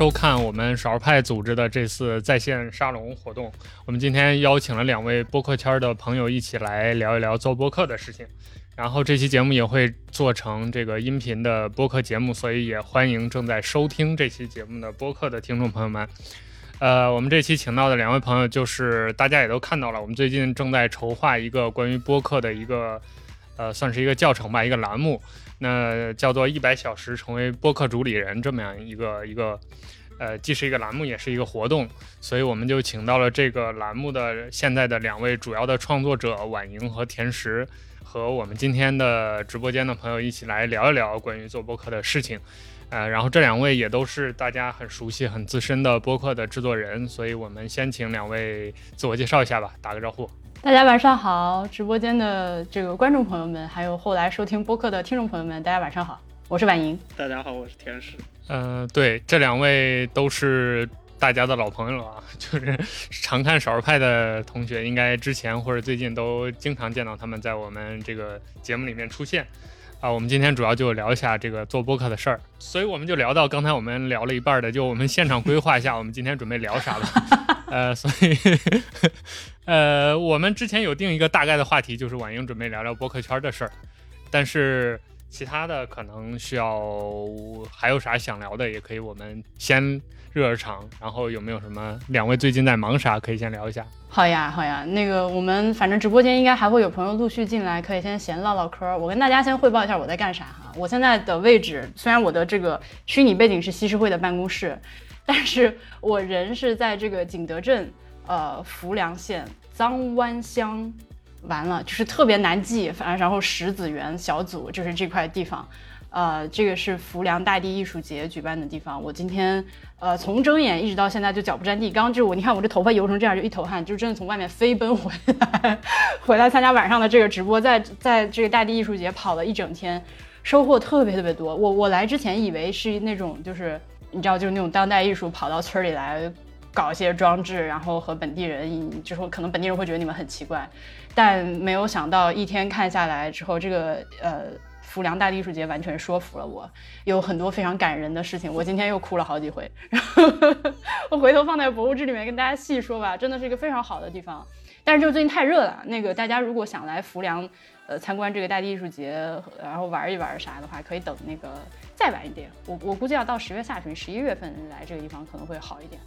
收看我们少儿派组织的这次在线沙龙活动。我们今天邀请了两位播客圈的朋友一起来聊一聊做播客的事情。然后这期节目也会做成这个音频的播客节目，所以也欢迎正在收听这期节目的播客的听众朋友们。呃，我们这期请到的两位朋友，就是大家也都看到了，我们最近正在筹划一个关于播客的一个，呃，算是一个教程吧，一个栏目，那叫做“一百小时成为播客主理人”这么样一个一个，呃，既是一个栏目，也是一个活动，所以我们就请到了这个栏目的现在的两位主要的创作者婉莹和田石，和我们今天的直播间的朋友一起来聊一聊关于做播客的事情。呃，然后这两位也都是大家很熟悉、很资深的播客的制作人，所以我们先请两位自我介绍一下吧，打个招呼。大家晚上好，直播间的这个观众朋友们，还有后来收听播客的听众朋友们，大家晚上好，我是婉莹。大家好，我是天使。嗯，对，这两位都是大家的老朋友了啊，就是常看少儿派的同学，应该之前或者最近都经常见到他们在我们这个节目里面出现。啊，我们今天主要就聊一下这个做播客的事儿，所以我们就聊到刚才我们聊了一半的，就我们现场规划一下，我们今天准备聊啥吧。呃，所以，呃，我们之前有定一个大概的话题，就是婉英准备聊聊播客圈的事儿，但是其他的可能需要还有啥想聊的，也可以我们先热热场，然后有没有什么两位最近在忙啥，可以先聊一下。好呀，好呀，那个我们反正直播间应该还会有朋友陆续进来，可以先闲唠唠嗑。我跟大家先汇报一下我在干啥哈。我现在的位置虽然我的这个虚拟背景是西施会的办公室，但是我人是在这个景德镇呃浮梁县臧湾乡，完了就是特别难记，反正然后石子园小组就是这块地方。呃，这个是浮梁大地艺术节举办的地方。我今天，呃，从睁眼一直到现在就脚不沾地。刚刚就我，你看我这头发油成这样，就一头汗，就真的从外面飞奔回来，回来参加晚上的这个直播，在在这个大地艺术节跑了一整天，收获特别特别多。我我来之前以为是那种就是你知道就是那种当代艺术跑到村里来搞一些装置，然后和本地人，就说可能本地人会觉得你们很奇怪，但没有想到一天看下来之后，这个呃。浮梁大地艺术节完全说服了我，有很多非常感人的事情，我今天又哭了好几回。然 后我回头放在博物志里面跟大家细说吧，真的是一个非常好的地方。但是就最近太热了，那个大家如果想来浮梁，呃，参观这个大地艺术节，然后玩一玩啥的话，可以等那个再晚一点。我我估计要到十月下旬、十一月份来这个地方可能会好一点。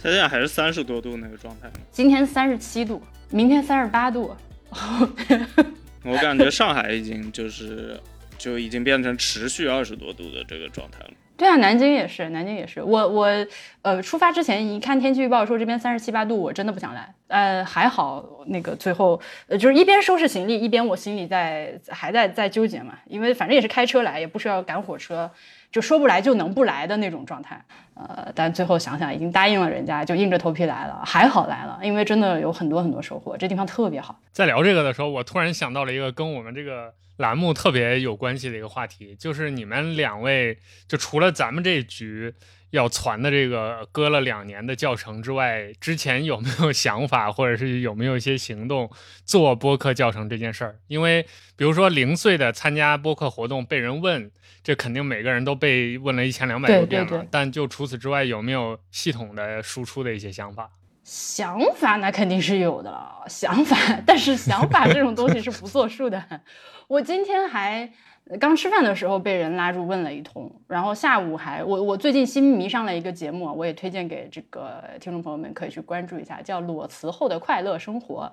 它现在还是三十多度那个状态吗？今天三十七度，明天三十八度。我感觉上海已经就是。就已经变成持续二十多度的这个状态了。对啊，南京也是，南京也是。我我呃，出发之前一看天气预报说这边三十七八度，我真的不想来。呃，还好那个最后呃，就是一边收拾行李，一边我心里在还在在纠结嘛，因为反正也是开车来，也不需要赶火车，就说不来就能不来的那种状态。呃，但最后想想已经答应了人家，就硬着头皮来了。还好来了，因为真的有很多很多收获，这地方特别好。在聊这个的时候，我突然想到了一个跟我们这个。栏目特别有关系的一个话题，就是你们两位，就除了咱们这局要传的这个搁了两年的教程之外，之前有没有想法，或者是有没有一些行动做播客教程这件事儿？因为比如说零碎的参加播客活动被人问，这肯定每个人都被问了一千两百多遍了。但就除此之外，有没有系统的输出的一些想法？想法那肯定是有的，想法，但是想法这种东西是不作数的。我今天还刚吃饭的时候被人拉住问了一通，然后下午还我我最近新迷上了一个节目，我也推荐给这个听众朋友们可以去关注一下，叫《裸辞后的快乐生活》。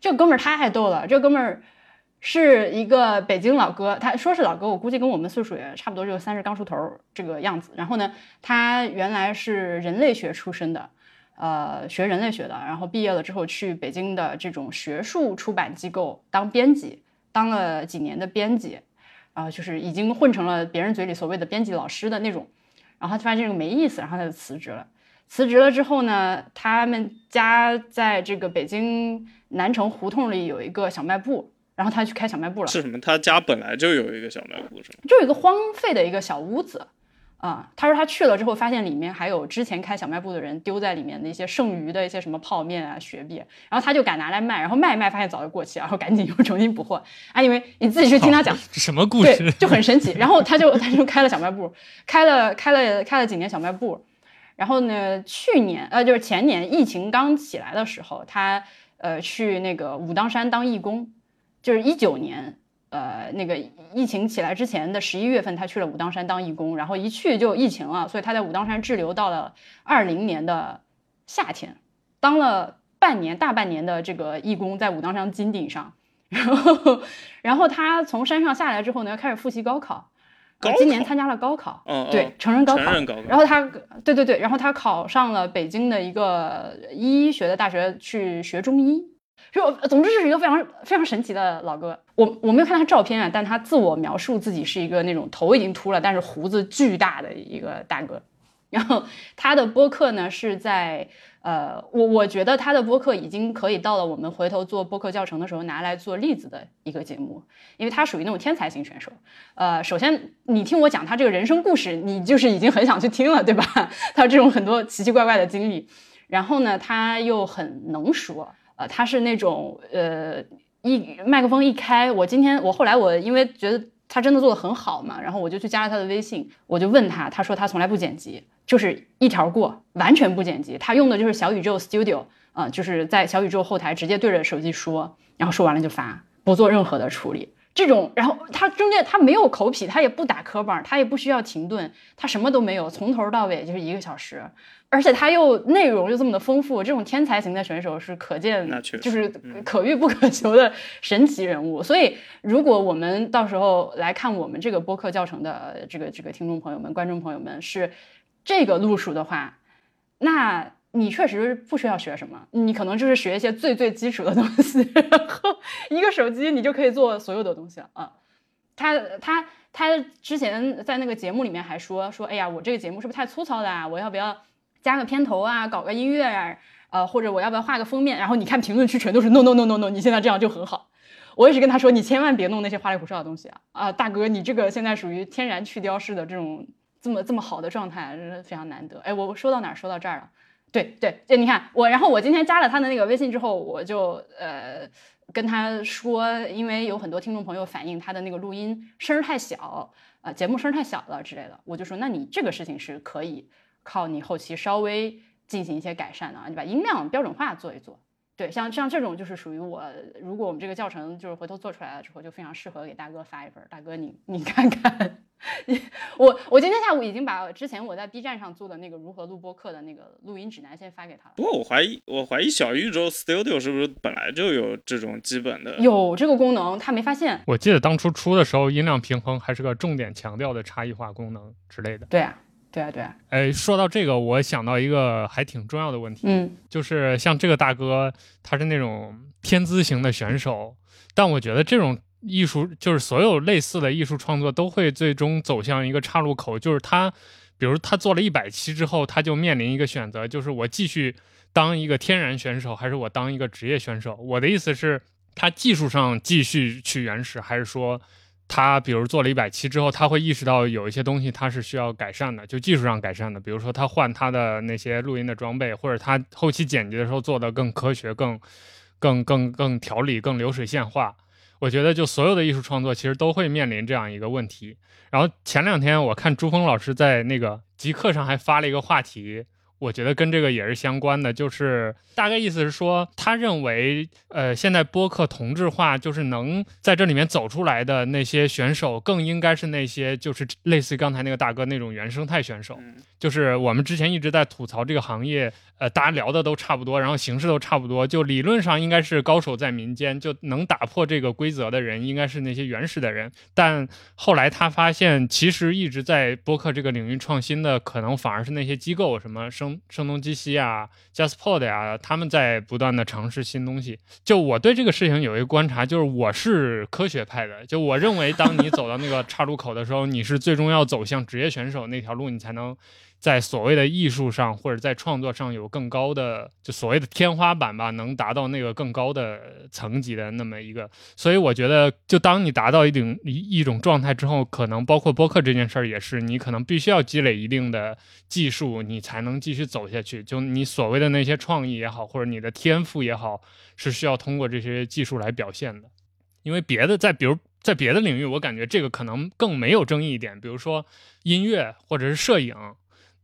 这哥们儿太逗了，这哥们儿是一个北京老哥，他说是老哥，我估计跟我们岁数也差不多，就三十刚出头这个样子。然后呢，他原来是人类学出身的，呃，学人类学的，然后毕业了之后去北京的这种学术出版机构当编辑。当了几年的编辑，啊，就是已经混成了别人嘴里所谓的编辑老师的那种，然后他发现这个没意思，然后他就辞职了。辞职了之后呢，他们家在这个北京南城胡同里有一个小卖部，然后他去开小卖部了。是什么？他家本来就有一个小卖部，是吗？就有一个荒废的一个小屋子，啊、他说他去了之后，发现里面还有之前开小卖部的人丢在里面的一些剩余的一些什么泡面啊、雪碧，然后他就敢拿来卖，然后卖一卖发现早就过期，然后赶紧又重新补货。哎，因为你自己去听他讲，这什么故对事？，就很神奇。然后他就 他就开了小卖部，开了开了开了几年小卖部，然后呢，去年呃就是前年疫情刚起来的时候，他呃去那个武当山当义工，就是一九年。呃，那个疫情起来之前的十一月份，他去了武当山当义工，然后一去就疫情了，所以他在武当山滞留到了二零年的夏天，当了半年大半年的这个义工，在武当山金顶上，然后然后他从山上下来之后呢，开始复习高考，今年参加了高考，嗯，对哦，成人高考，成人高考，然后他，对对对，然后他考上了北京的一个医学的大学去学中医。就总之是一个非常非常神奇的老哥。我我没有看他照片啊，但他自我描述自己是一个那种头已经秃了，但是胡子巨大的一个大哥。然后他的播客呢是在呃，我我觉得他的播客已经可以到了我们回头做播客教程的时候拿来做例子的一个节目，因为他属于那种天才型选手。呃，首先你听我讲他这个人生故事，你就是已经很想去听了，对吧？他这种很多奇奇怪怪的经历，然后呢，他又很能说，呃，他是那种呃一麦克风一开，我今天我后来我因为觉得他真的做的很好嘛，然后我就去加了他的微信，我就问他，他说他从来不剪辑，就是一条过，完全不剪辑，他用的就是小宇宙 Studio，啊、就是在小宇宙后台直接对着手机说，然后说完了就发，不做任何的处理。这种，然后他中间他没有口癖，他也不打磕巴，他也不需要停顿，他什么都没有，从头到尾就是一个小时，而且他又内容又这么的丰富，这种天才型的选手是可见就是可遇不可求的神奇人物。所以，如果我们到时候来看我们这个播客教程的这个这个听众朋友们、观众朋友们是这个路数的话，那你确实不需要学什么，你可能就是学一些最最基础的东西，然后一个手机你就可以做所有的东西了啊。他他他之前在那个节目里面还说说，哎呀，我这个节目是不是太粗糙了啊？我要不要加个片头啊，搞个音乐啊？呃，或者我要不要画个封面？然后你看评论区全都是 no no no no no，你现在这样就很好。我一直跟他说，你千万别弄那些花里胡哨的东西啊！啊，大哥，你这个现在属于天然去雕式的这种这么这么好的状态，非常难得。哎，我我说到哪儿？说到这儿了。对对就，你看我，然后我今天加了他的那个微信之后，我就呃跟他说，因为有很多听众朋友反映他的那个录音声太小，呃，节目声太小了之类的，我就说，那你这个事情是可以靠你后期稍微进行一些改善的，你把音量标准化做一做。对，像像这种就是属于我，如果我们这个教程就是回头做出来了之后，就非常适合给大哥发一份。大哥你你看看，我我今天下午已经把之前我在 B 站上做的那个如何录播课的那个录音指南先发给他了。不过我怀疑，我怀疑小宇宙 Studio 是不是本来就有这种基本的？有这个功能，他没发现。我记得当初出的时候，音量平衡还是个重点强调的差异化功能之类的。对啊，对啊，对啊，哎，说到这个，我想到一个还挺重要的问题，嗯就是像这个大哥，他是那种天资型的选手，但我觉得这种艺术，就是所有类似的艺术创作都会最终走向一个岔路口，就是他，比如他做了一百期之后，他就面临一个选择，就是我继续当一个天然选手，还是我当一个职业选手？我的意思是，他技术上继续去原始，还是说？他比如做了一百期之后，他会意识到有一些东西他是需要改善的，就技术上改善的。比如说他换他的那些录音的装备，或者他后期剪辑的时候做的更科学、更、更、更、更条理、更流水线化。我觉得就所有的艺术创作其实都会面临这样一个问题。然后前两天我看朱峰老师在那个极客上还发了一个话题，我觉得跟这个也是相关的，就是大概意思是说，他认为，呃，现在播客同质化，就是能在这里面走出来的那些选手，更应该是那些就是类似于刚才那个大哥那种原生态选手。嗯就是我们之前一直在吐槽这个行业，呃，大家聊的都差不多，然后形式都差不多，就理论上应该是高手在民间，就能打破这个规则的人应该是那些原始的人。但后来他发现，其实一直在播客这个领域创新的，可能反而是那些机构，什么声声东击西啊、JustPod 呀，他们在不断的尝试新东西。就我对这个事情有一个观察，就是我是科学派的，就我认为，当你走到那个岔路口的时候，你是最终要走向职业选手那条路，你才能在所谓的艺术上或者在创作上有更高的就所谓的天花板吧，能达到那个更高的层级的那么一个。所以我觉得，就当你达到一定一一种状态之后，可能包括播客这件事儿也是，你可能必须要积累一定的技术，你才能继续走下去。就你所谓的那些创意也好，或者你的天赋也好，是需要通过这些技术来表现的。因为别的在比如。在别的领域，我感觉这个可能更没有争议一点，比如说音乐或者是摄影，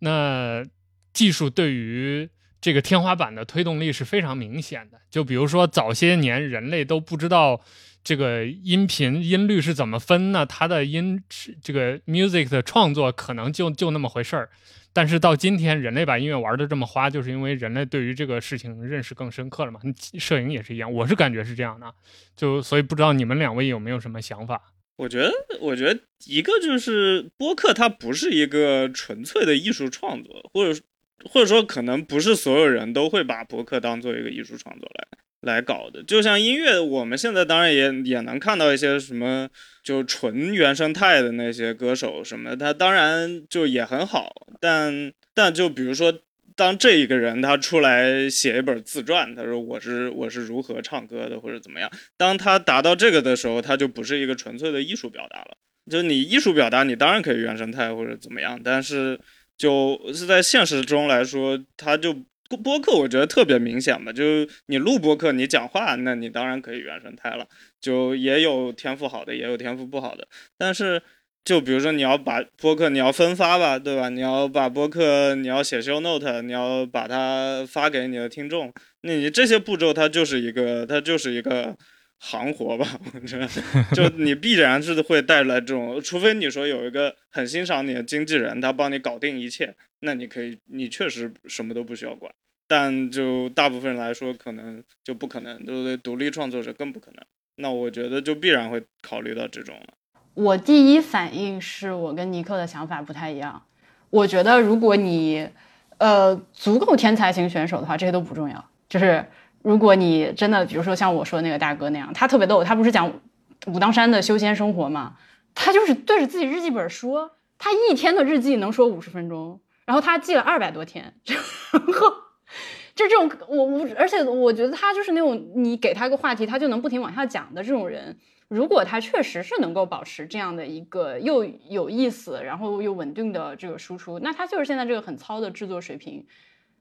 那技术对于这个天花板的推动力是非常明显的。就比如说早些年人类都不知道这个音频音律是怎么分呢，它的音这个 music 的创作可能就就那么回事儿。但是到今天，人类把音乐玩的这么花，就是因为人类对于这个事情认识更深刻了嘛。摄影也是一样，我是感觉是这样的。就所以不知道你们两位有没有什么想法？我觉得，我觉得一个就是播客，它不是一个纯粹的艺术创作，或者或者说可能不是所有人都会把播客当做一个艺术创作来。来搞的，就像音乐，我们现在当然也也能看到一些什么，就纯原生态的那些歌手什么，他当然就也很好，但但就比如说，当这一个人他出来写一本自传，他说我是我是如何唱歌的或者怎么样，当他达到这个的时候，他就不是一个纯粹的艺术表达了。就你艺术表达，你当然可以原生态或者怎么样，但是就是在现实中来说，他就。播客我觉得特别明显吧，就你录播客，你讲话，那你当然可以原生态了。就也有天赋好的，也有天赋不好的。但是，就比如说你要把播客你要分发吧，对吧？你要把播客你要写 show note，你要把它发给你的听众，那你这些步骤它就是一个它就是一个行活吧？我觉得，就你必然是会带来这种，除非你说有一个很欣赏你的经纪人，他帮你搞定一切。那你可以，你确实什么都不需要管，但就大部分人来说，可能就不可能，对不对？独立创作者更不可能。那我觉得就必然会考虑到这种了。我第一反应是我跟尼克的想法不太一样。我觉得如果你，呃，足够天才型选手的话，这些都不重要。就是如果你真的，比如说像我说的那个大哥那样，他特别逗，他不是讲武当山的修仙生活嘛？他就是对着自己日记本说，他一天的日记能说五十分钟。然后他记了二百多天，然后就这种我我，而且我觉得他就是那种你给他个话题，他就能不停往下讲的这种人。如果它确实是能够保持这样的一个又有意思，然后又稳定的这个输出，那它就是现在这个很糙的制作水平，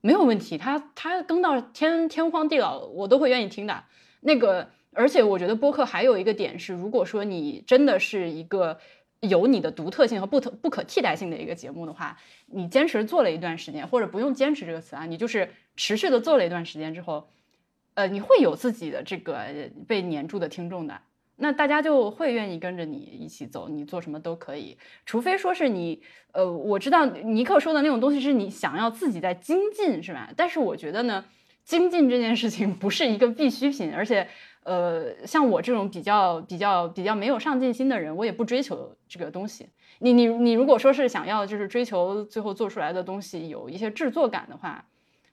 没有问题。它它更到天天荒地老，我都会愿意听的。那个，而且我觉得播客还有一个点是，如果说你真的是一个。有你的独特性和不特不可替代性的一个节目的话，你坚持做了一段时间，或者不用坚持这个词啊，你就是持续的做了一段时间之后，呃，你会有自己的这个被黏住的听众的，那大家就会愿意跟着你一起走，你做什么都可以，除非说是你，呃，我知道尼克说的那种东西是你想要自己在精进，是吧？但是我觉得呢，精进这件事情不是一个必需品，而且。呃，像我这种比较比较比较没有上进心的人，我也不追求这个东西。你你你，如果说是想要就是追求最后做出来的东西有一些制作感的话，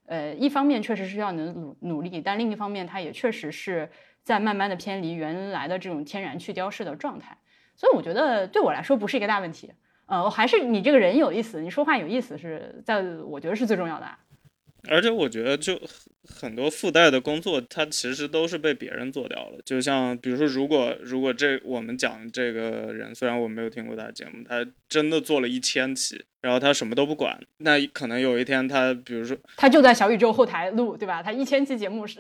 呃，一方面确实是要能努努力，但另一方面它也确实是在慢慢的偏离原来的这种天然去雕饰的状态。所以我觉得对我来说不是一个大问题。呃，我还是你这个人有意思，你说话有意思是在我觉得是最重要的。而且我觉得就。很多附带的工作，它其实都是被别人做掉了。就像比如说，如果如果这我们讲这个人，虽然我没有听过他的节目，他真的做了一千期。然后他什么都不管，那可能有一天他，比如说，他就在小宇宙后台录，对吧？他一千期节目是，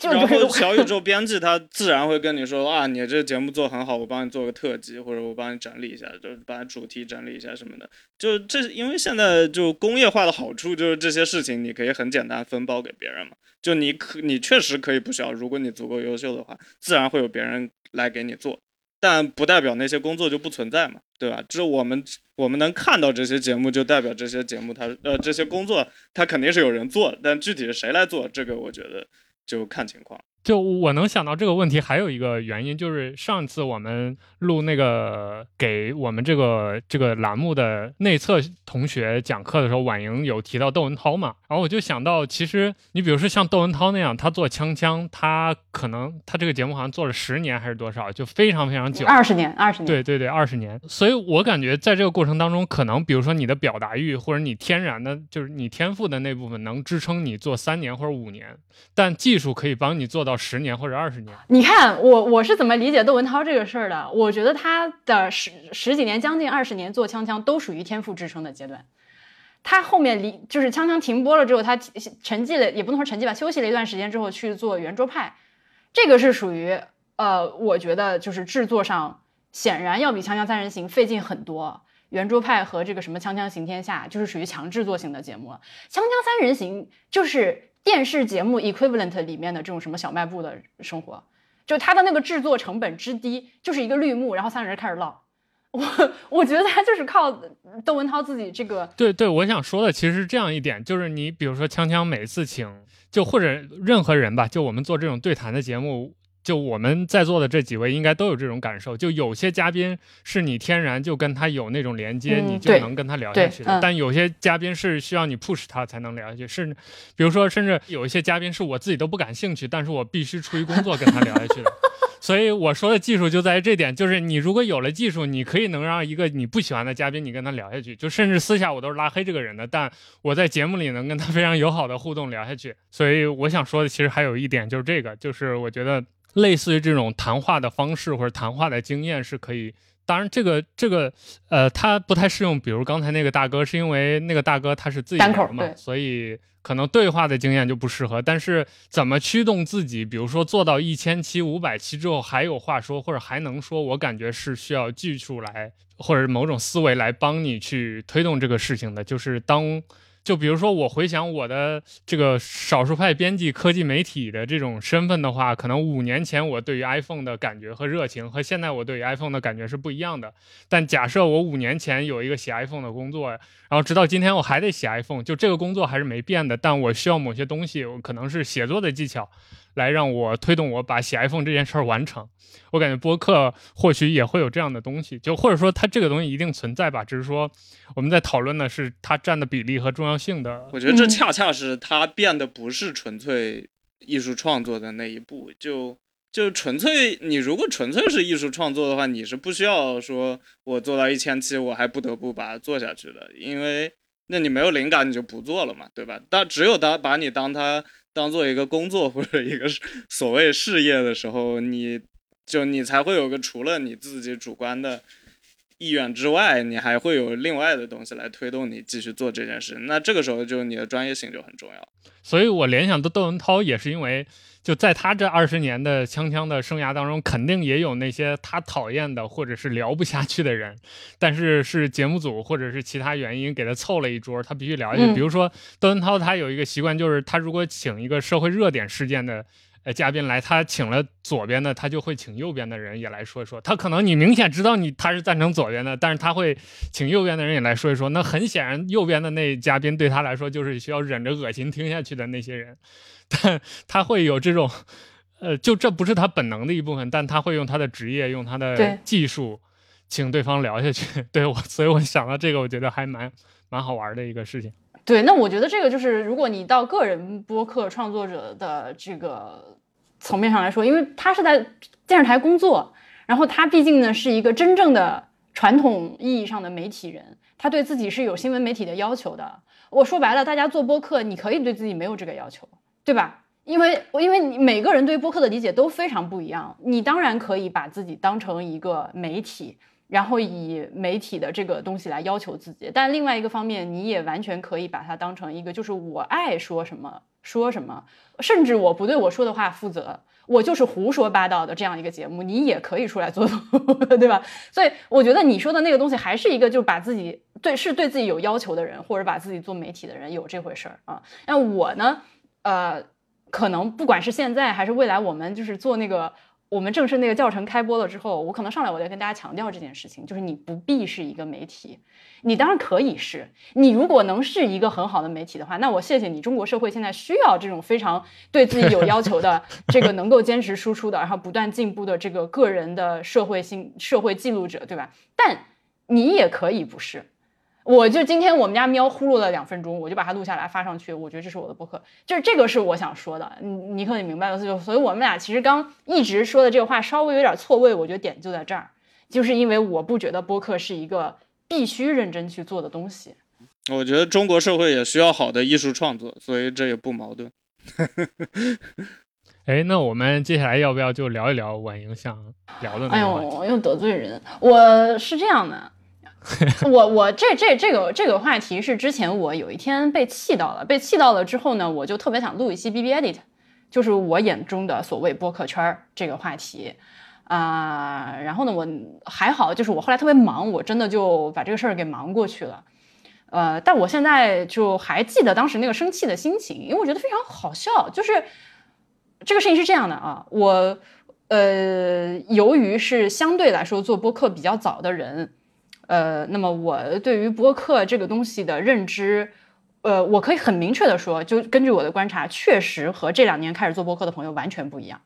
然后小宇宙 编辑他自然会跟你说啊，你这节目做很好，我帮你做个特辑，或者我帮你整理一下，就是把主题整理一下什么的。就这，因为现在就工业化的好处就是这些事情你可以很简单分包给别人嘛。就你可你确实可以不需要，如果你足够优秀的话，自然会有别人来给你做。但不代表那些工作就不存在嘛，对吧？这我们我们能看到这些节目，就代表这些节目它呃这些工作它肯定是有人做，但具体是谁来做，这个我觉得就看情况。就我能想到这个问题，还有一个原因就是上次我们录那个给我们这个这个栏目的内测同学讲课的时候，婉莹有提到窦文涛嘛，然后我就想到，其实你比如说像窦文涛那样，他做锵锵，他可能他这个节目好像做了十年还是多少，就非常非常久，二十年，二十年，对对对，二十年。所以我感觉在这个过程当中，可能比如说你的表达欲或者你天然的就是你天赋的那部分，能支撑你做三年或者五年，但技术可以帮你做到。十年或者二十年，你看我我是怎么理解窦文涛这个事儿的？我觉得他的十十几年、将近二十年做锵锵，都属于天赋支撑的阶段。他后面离就是锵锵停播了之后，他沉寂了，也不能说沉寂吧，休息了一段时间之后去做圆桌派，这个是属于呃，我觉得就是制作上显然要比锵锵三人行费劲很多。圆桌派和这个什么锵锵行天下，就是属于强制作型的节目。锵锵三人行就是。电视节目 equivalent 里面的这种什么小卖部的生活，就它的那个制作成本之低，就是一个绿幕，然后三个人开始唠。我我觉得他就是靠窦文涛自己这个。对对，我想说的其实是这样一点，就是你比如说锵锵每次请，就或者任何人吧，就我们做这种对谈的节目。就我们在座的这几位应该都有这种感受，就有些嘉宾是你天然就跟他有那种连接，你就能跟他聊下去的。但有些嘉宾是需要你 push 他才能聊下去，是比如说甚至有一些嘉宾是我自己都不感兴趣，但是我必须出于工作跟他聊下去的。所以我说的技术就在于这点，就是你如果有了技术，你可以能让一个你不喜欢的嘉宾你跟他聊下去，就甚至私下我都是拉黑这个人的，但我在节目里能跟他非常友好的互动聊下去。所以我想说的其实还有一点就是这个，就是我觉得。类似于这种谈话的方式或者谈话的经验是可以，当然这个这个呃，它不太适用。比如刚才那个大哥，是因为那个大哥他是自己人嘛，所以可能对话的经验就不适合。但是怎么驱动自己，比如说做到一千期、五百期之后还有话说，或者还能说，我感觉是需要技术来或者某种思维来帮你去推动这个事情的，就是当。就比如说，我回想我的这个少数派编辑科技媒体的这种身份的话，可能五年前我对于 iPhone 的感觉和热情和现在我对于 iPhone 的感觉是不一样的。但假设我五年前有一个写 iPhone 的工作，然后直到今天我还得写 iPhone，就这个工作还是没变的。但我需要某些东西，可能是写作的技巧。来让我推动我把写 iPhone 这件事儿完成，我感觉播客或许也会有这样的东西，就或者说它这个东西一定存在吧，只是说我们在讨论的是它占的比例和重要性的。我觉得这恰恰是它变得不是纯粹艺术创作的那一步，就就纯粹你如果纯粹是艺术创作的话，你是不需要说我做到一千期我还不得不把它做下去的，因为那你没有灵感你就不做了嘛，对吧？但只有当把你当它。当做一个工作或者一个所谓事业的时候，你就你才会有个除了你自己主观的意愿之外，你还会有另外的东西来推动你继续做这件事。那这个时候就你的专业性就很重要。所以我联想到窦文涛也是因为。就在他这二十年的锵锵的生涯当中，肯定也有那些他讨厌的或者是聊不下去的人，但是是节目组或者是其他原因给他凑了一桌，他必须聊下去。比如说窦文涛，他有一个习惯，就是他如果请一个社会热点事件的呃嘉宾来，他请了左边的，他就会请右边的人也来说一说。他可能你明显知道你他是赞成左边的，但是他会请右边的人也来说一说。那很显然，右边的那嘉宾对他来说就是需要忍着恶心听下去的那些人。但他会有这种，呃，就这不是他本能的一部分，但他会用他的职业，用他的技术，请对方聊下去。对我，所以我想到这个，我觉得还蛮蛮好玩的一个事情。对，那我觉得这个就是，如果你到个人播客创作者的这个层面上来说，因为他是在电视台工作，然后他毕竟呢是一个真正的传统意义上的媒体人，他对自己是有新闻媒体的要求的。我说白了，大家做播客，你可以对自己没有这个要求。对吧？因为因为你每个人对播客的理解都非常不一样，你当然可以把自己当成一个媒体，然后以媒体的这个东西来要求自己。但另外一个方面，你也完全可以把它当成一个，就是我爱说什么说什么，甚至我不对我说的话负责，我就是胡说八道的这样一个节目，你也可以出来做，对吧？所以我觉得你说的那个东西还是一个，就把自己对是对自己有要求的人，或者把自己做媒体的人有这回事儿啊。那我呢？呃，可能不管是现在还是未来，我们就是做那个，我们正式那个教程开播了之后，我可能上来我就跟大家强调这件事情，就是你不必是一个媒体，你当然可以是。你如果能是一个很好的媒体的话，那我谢谢你。中国社会现在需要这种非常对自己有要求的，这个能够坚持输出的，然后不断进步的这个个人的社会性社会记录者，对吧？但你也可以不是。我就今天我们家喵呼噜了两分钟，我就把它录下来发上去。我觉得这是我的播客，就是这个是我想说的。你你可以明白了，就所以我们俩其实刚一直说的这个话稍微有点错位，我觉得点就在这儿，就是因为我不觉得播客是一个必须认真去做的东西。我觉得中国社会也需要好的艺术创作，所以这也不矛盾。哎，那我们接下来要不要就聊一聊婉莹想聊的？哎呦，又得罪人。我是这样的。我我这这这个这个话题是之前我有一天被气到了，被气到了之后呢，我就特别想录一期 B B Edit，就是我眼中的所谓播客圈这个话题啊。然后呢，我还好，就是我后来特别忙，我真的就把这个事儿给忙过去了。呃，但我现在就还记得当时那个生气的心情，因为我觉得非常好笑。就是这个事情是这样的啊，我呃，由于是相对来说做播客比较早的人。呃，那么我对于播客这个东西的认知，呃，我可以很明确的说，就根据我的观察，确实和这两年开始做播客的朋友完全不一样。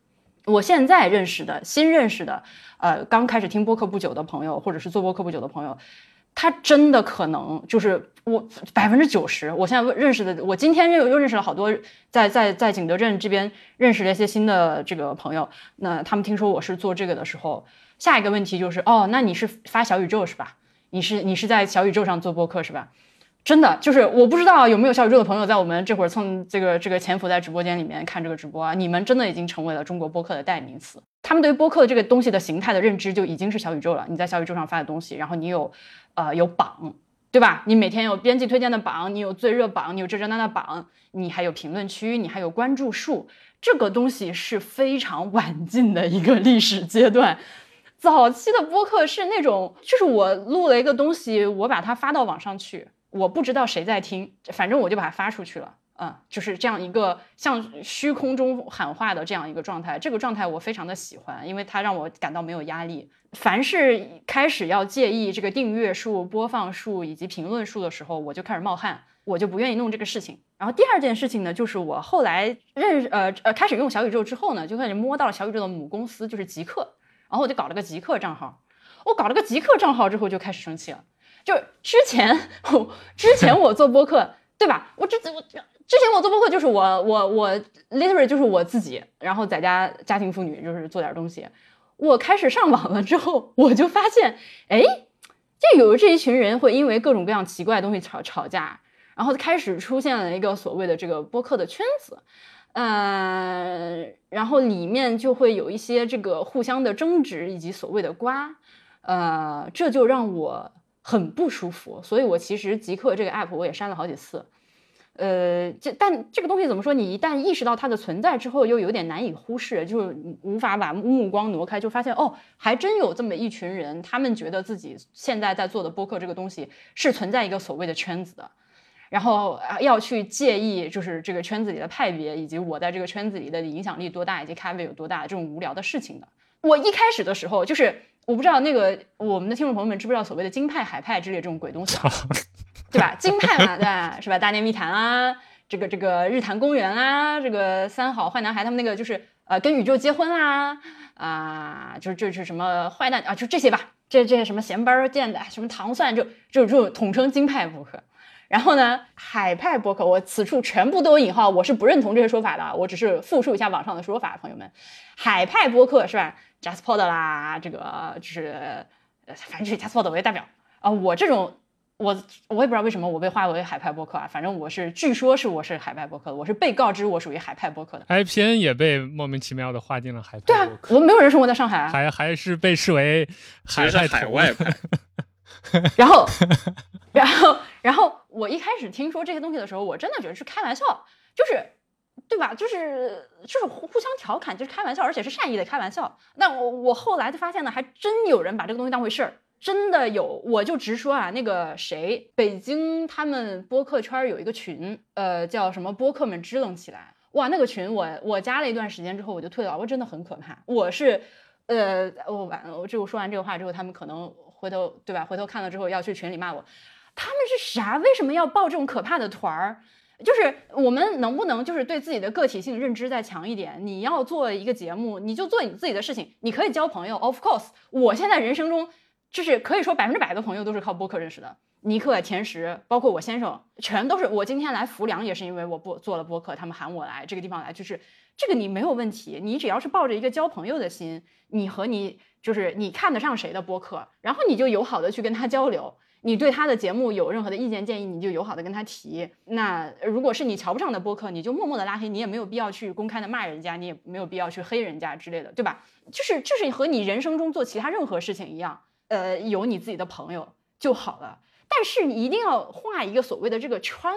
我现在认识的新认识的，呃，刚开始听播客不久的朋友，或者是做播客不久的朋友，他真的可能就是我百分之九十，我现在认识的，我今天又又认识了好多在在在景德镇这边认识了一些新的这个朋友，那他们听说我是做这个的时候，下一个问题就是，哦，那你是发小宇宙是吧？你是你是在小宇宙上做播客是吧？真的就是我不知道有没有小宇宙的朋友在我们这会儿蹭这个这个潜伏在直播间里面看这个直播啊？你们真的已经成为了中国播客的代名词。他们对于播客这个东西的形态的认知就已经是小宇宙了。你在小宇宙上发的东西，然后你有呃有榜，对吧？你每天有编辑推荐的榜，你有最热榜，你有这这那那榜，你还有评论区，你还有关注数，这个东西是非常晚近的一个历史阶段。早期的播客是那种，就是我录了一个东西，我把它发到网上去，我不知道谁在听，反正我就把它发出去了，嗯，就是这样一个像虚空中喊话的这样一个状态。这个状态我非常的喜欢，因为它让我感到没有压力。凡是开始要介意这个订阅数、播放数以及评论数的时候，我就开始冒汗，我就不愿意弄这个事情。然后第二件事情呢，就是我后来认呃呃开始用小宇宙之后呢，就开始摸到了小宇宙的母公司，就是极客。然后我就搞了个极客账号，我搞了个极客账号之后就开始生气了。就之前 我，之前我做播客，对吧？我之我之前我做播客就是我我我 literally 就是我自己，然后在家家庭妇女就是做点东西。我开始上网了之后，我就发现，哎，就有这一群人会因为各种各样奇怪的东西吵吵架，然后开始出现了一个所谓的这个播客的圈子。呃，然后里面就会有一些这个互相的争执以及所谓的瓜，呃，这就让我很不舒服。所以我其实极客这个 app 我也删了好几次。呃，这但这个东西怎么说？你一旦意识到它的存在之后，又有点难以忽视，就是无法把目光挪开，就发现哦，还真有这么一群人，他们觉得自己现在在做的播客这个东西是存在一个所谓的圈子的。然后要去介意，就是这个圈子里的派别，以及我在这个圈子里的影响力多大，以及咖位有多大，这种无聊的事情的。我一开始的时候，就是我不知道那个我们的听众朋友们知不知道所谓的金派、海派之类这种鬼东西，对吧？金派嘛，对，是吧？大内密谈啊，这个这个日坛公园啊，这个三好坏男孩他们那个就是呃跟宇宙结婚啦，啊，就是就是什么坏蛋啊，就这些吧，这这些什么闲班儿见的，什么糖蒜，就就就统称金派博客。然后呢，海派博客，我此处全部都有引号，我是不认同这些说法的，我只是复述一下网上的说法，朋友们，海派博客是吧？Jasper 啦，这个就是，反正就是 Jasper 为代表啊。我这种，我我也不知道为什么我被划为海派播客啊，反正我是，据说是我是海派播客，我是被告知我属于海派播客的。IPN 也被莫名其妙的划进了海派。对啊，我没有人生活在上海啊，还还是被视为海派海外派。然后，然后，然后我一开始听说这些东西的时候，我真的觉得是开玩笑，就是，对吧？就是就是互互相调侃，就是开玩笑，而且是善意的开玩笑。那我我后来就发现呢，还真有人把这个东西当回事儿，真的有。我就直说啊，那个谁，北京他们播客圈有一个群，呃，叫什么“播客们支棱起来”。哇，那个群我我加了一段时间之后我就退了，我真的很可怕。我是，呃，我完了，我这我说完这个话之后，他们可能回头对吧？回头看了之后要去群里骂我，他们是啥？为什么要报这种可怕的团儿？就是我们能不能就是对自己的个体性认知再强一点？你要做一个节目，你就做你自己的事情，你可以交朋友。Of course，我现在人生中就是可以说百分之百的朋友都是靠播客认识的。尼克、甜食，包括我先生，全都是我今天来浮梁也是因为我播做了播客，他们喊我来这个地方来，就是这个你没有问题，你只要是抱着一个交朋友的心，你和你就是你看得上谁的播客，然后你就友好的去跟他交流。你对他的节目有任何的意见建议，你就友好的跟他提。那如果是你瞧不上的播客，你就默默的拉黑，你也没有必要去公开的骂人家，你也没有必要去黑人家之类的，对吧？就是就是和你人生中做其他任何事情一样，呃，有你自己的朋友就好了。但是你一定要画一个所谓的这个圈，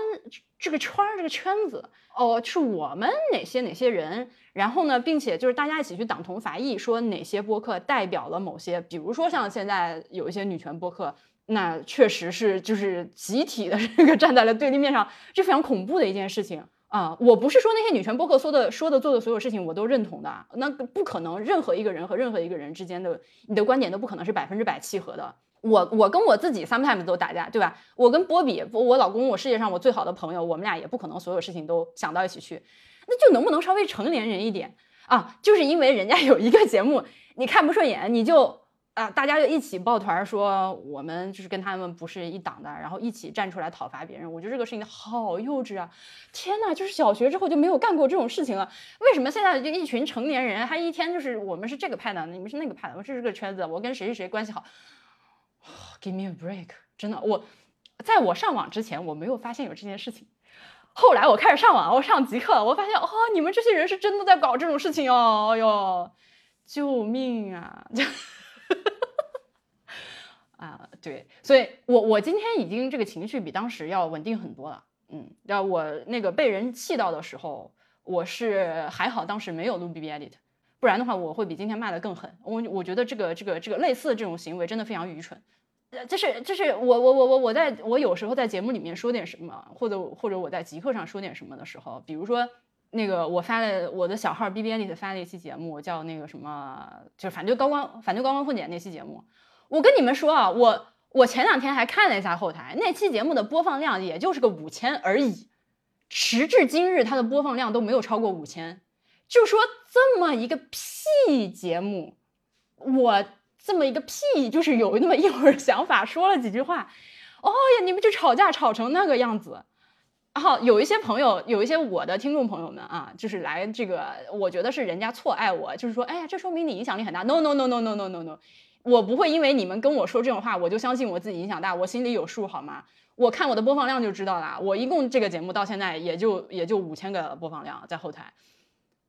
这个圈儿这个圈子哦，是我们哪些哪些人，然后呢，并且就是大家一起去党同伐异，说哪些播客代表了某些，比如说像现在有一些女权播客。那确实是，就是集体的 这个站在了对立面上，是非常恐怖的一件事情啊！我不是说那些女权播客说的、说的、做的所有事情我都认同的，那不可能，任何一个人和任何一个人之间的你的观点都不可能是百分之百契合的。我我跟我自己 sometimes 都打架，对吧？我跟波比，我老公，我世界上我最好的朋友，我们俩也不可能所有事情都想到一起去。那就能不能稍微成年人一点啊？就是因为人家有一个节目你看不顺眼，你就。啊，大家就一起抱团说我们就是跟他们不是一党的，然后一起站出来讨伐别人。我觉得这个事情好幼稚啊！天呐，就是小学之后就没有干过这种事情了。为什么现在就一群成年人，他一天就是我们是这个派的，你们是那个派的，我这是个圈子，我跟谁谁谁关系好？Give me a break！真的，我在我上网之前我没有发现有这件事情，后来我开始上网，我上极客，我发现哦，你们这些人是真的在搞这种事情哦！哎呦，救命啊！啊，对，所以我我今天已经这个情绪比当时要稳定很多了。嗯，要我那个被人气到的时候，我是还好当时没有录 B B edit，不然的话我会比今天骂的更狠。我我觉得这个这个这个类似的这种行为真的非常愚蠢。呃，就是就是我我我我我在我有时候在节目里面说点什么，或者或者我在极客上说点什么的时候，比如说。那个我发了我的小号 B B Edit 发了一期节目，叫那个什么，就是反对高光反对高光混剪那期节目。我跟你们说啊，我我前两天还看了一下后台，那期节目的播放量也就是个五千而已，时至今日它的播放量都没有超过五千。就说这么一个屁节目，我这么一个屁，就是有那么一会儿想法说了几句话，哦呀，你们就吵架吵成那个样子。然后有一些朋友，有一些我的听众朋友们啊，就是来这个，我觉得是人家错爱我，就是说，哎呀，这说明你影响力很大。No no no no no no no no，我不会因为你们跟我说这种话，我就相信我自己影响大，我心里有数，好吗？我看我的播放量就知道了，我一共这个节目到现在也就也就五千个播放量在后台，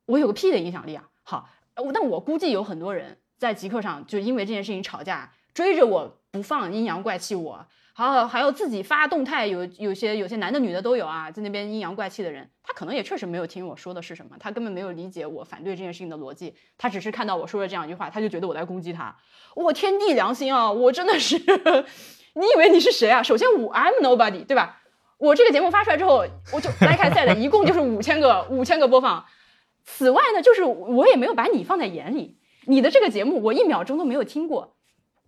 我有个屁的影响力啊！好，但我估计有很多人在极客上就因为这件事情吵架，追着我不放，阴阳怪气我。好，还有自己发动态，有有些有些男的女的都有啊，在那边阴阳怪气的人，他可能也确实没有听我说的是什么，他根本没有理解我反对这件事情的逻辑，他只是看到我说了这样一句话，他就觉得我在攻击他。我天地良心啊，我真的是，你以为你是谁啊？首先我 I'm nobody，对吧？我这个节目发出来之后，我就 like I said，一共就是五千个五千个播放。此外呢，就是我也没有把你放在眼里，你的这个节目我一秒钟都没有听过。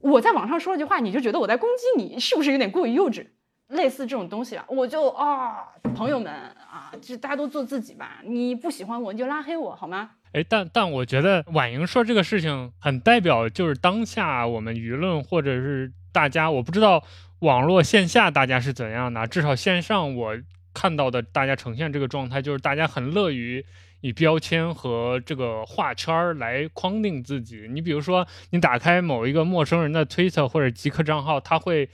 我在网上说了句话，你就觉得我在攻击你，是不是有点过于幼稚？类似这种东西啊，我就啊，朋友们啊，就大家都做自己吧。你不喜欢我，你就拉黑我好吗？哎，但但我觉得婉莹说这个事情很代表，就是当下我们舆论或者是大家，我不知道网络线下大家是怎样的，至少线上我看到的大家呈现这个状态，就是大家很乐于。以标签和这个画圈儿来框定自己。你比如说，你打开某一个陌生人的 Twitter 或者极客账号，他会，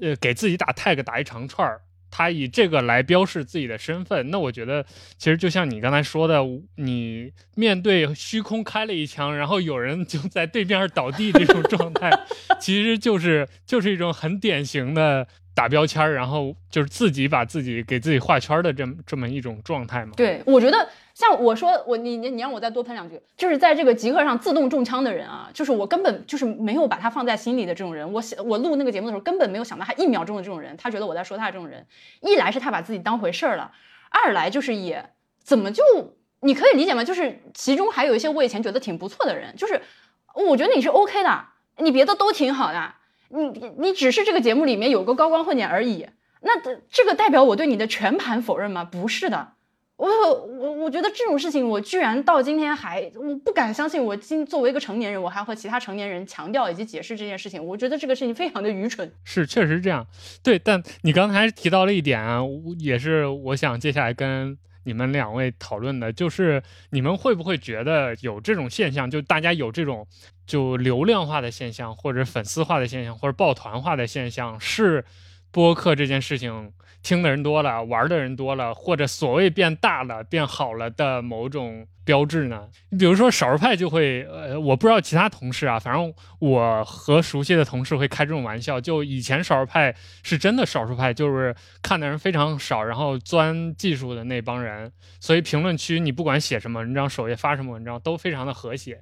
呃，给自己打 tag 打一长串儿，他以这个来标示自己的身份。那我觉得，其实就像你刚才说的，你面对虚空开了一枪，然后有人就在对面倒地这种状态，其实就是就是一种很典型的。打标签儿，然后就是自己把自己给自己画圈的这么这么一种状态嘛？对，我觉得像我说我你你你让我再多喷两句，就是在这个极客上自动中枪的人啊，就是我根本就是没有把他放在心里的这种人。我想我录那个节目的时候根本没有想到他一秒钟的这种人，他觉得我在说他这种人。一来是他把自己当回事儿了，二来就是也怎么就你可以理解吗？就是其中还有一些我以前觉得挺不错的人，就是我觉得你是 OK 的，你别的都挺好的，你你只是这个节目里面有个高光混剪而已。那这个代表我对你的全盘否认吗？不是的。我我我觉得这种事情，我居然到今天还我不敢相信。我今作为一个成年人，我还和其他成年人强调以及解释这件事情，我觉得这个事情非常的愚蠢。是，确实这样。对，但你刚才提到了一点啊，也是我想接下来跟你们两位讨论的，就是你们会不会觉得有这种现象，就大家有这种就流量化的现象，或者粉丝化的现象，或者抱团化的现象，是播客这件事情。听的人多了，玩的人多了，或者所谓变大了、变好了的某种标志呢？你比如说少数派就会，呃，我不知道其他同事啊，反正我和熟悉的同事会开这种玩笑。就以前少数派是真的少数派，就是看的人非常少，然后钻技术的那帮人，所以评论区你不管写什么文章，首页发什么文章都非常的和谐，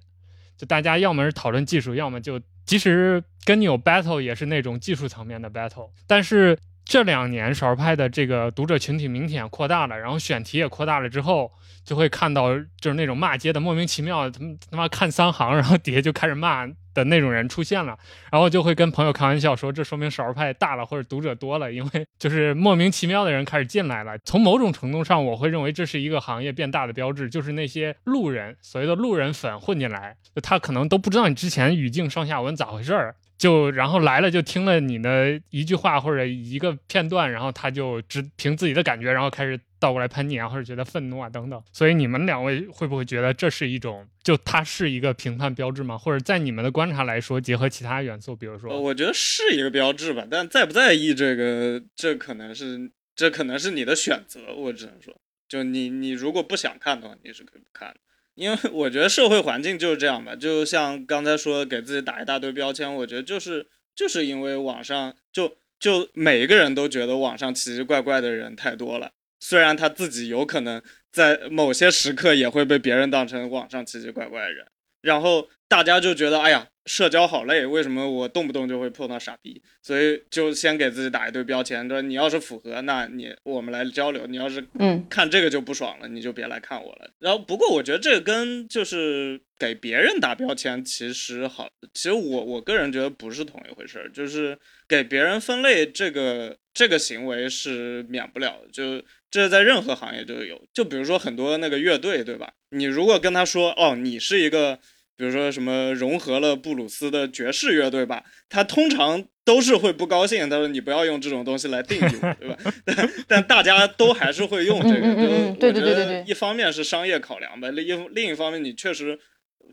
就大家要么是讨论技术，要么就即使跟你有 battle 也是那种技术层面的 battle，但是。这两年少儿派的这个读者群体明显扩大了，然后选题也扩大了之后，就会看到就是那种骂街的莫名其妙，他他妈看三行，然后底下就开始骂的那种人出现了，然后就会跟朋友开玩笑说，这说明少儿派大了或者读者多了，因为就是莫名其妙的人开始进来了。从某种程度上，我会认为这是一个行业变大的标志，就是那些路人，所谓的路人粉混进来，他可能都不知道你之前语境上下文咋回事儿。就然后来了，就听了你的一句话或者一个片段，然后他就只凭自己的感觉，然后开始倒过来喷你啊，或者觉得愤怒啊等等。所以你们两位会不会觉得这是一种，就它是一个评判标志吗？或者在你们的观察来说，结合其他元素，比如说，我觉得是一个标志吧。但在不在意这个，这可能是这可能是你的选择。我只能说，就你你如果不想看的话，你是可以不看的。因为 我觉得社会环境就是这样吧，就像刚才说给自己打一大堆标签，我觉得就是就是因为网上就就每一个人都觉得网上奇奇怪怪的人太多了，虽然他自己有可能在某些时刻也会被别人当成网上奇奇怪怪的人，然后大家就觉得哎呀。社交好累，为什么我动不动就会碰到傻逼？所以就先给自己打一堆标签，说你要是符合，那你我们来交流；你要是嗯看这个就不爽了，你就别来看我了。然后不过我觉得这个跟就是给别人打标签其实好，其实我我个人觉得不是同一回事儿。就是给别人分类这个这个行为是免不了，就这在任何行业都有。就比如说很多那个乐队，对吧？你如果跟他说哦，你是一个。比如说什么融合了布鲁斯的爵士乐队吧，他通常都是会不高兴。他说：“你不要用这种东西来定义我，对吧？” 但但大家都还是会用这个，就我觉得一方面是商业考量吧，另一另一方面你确实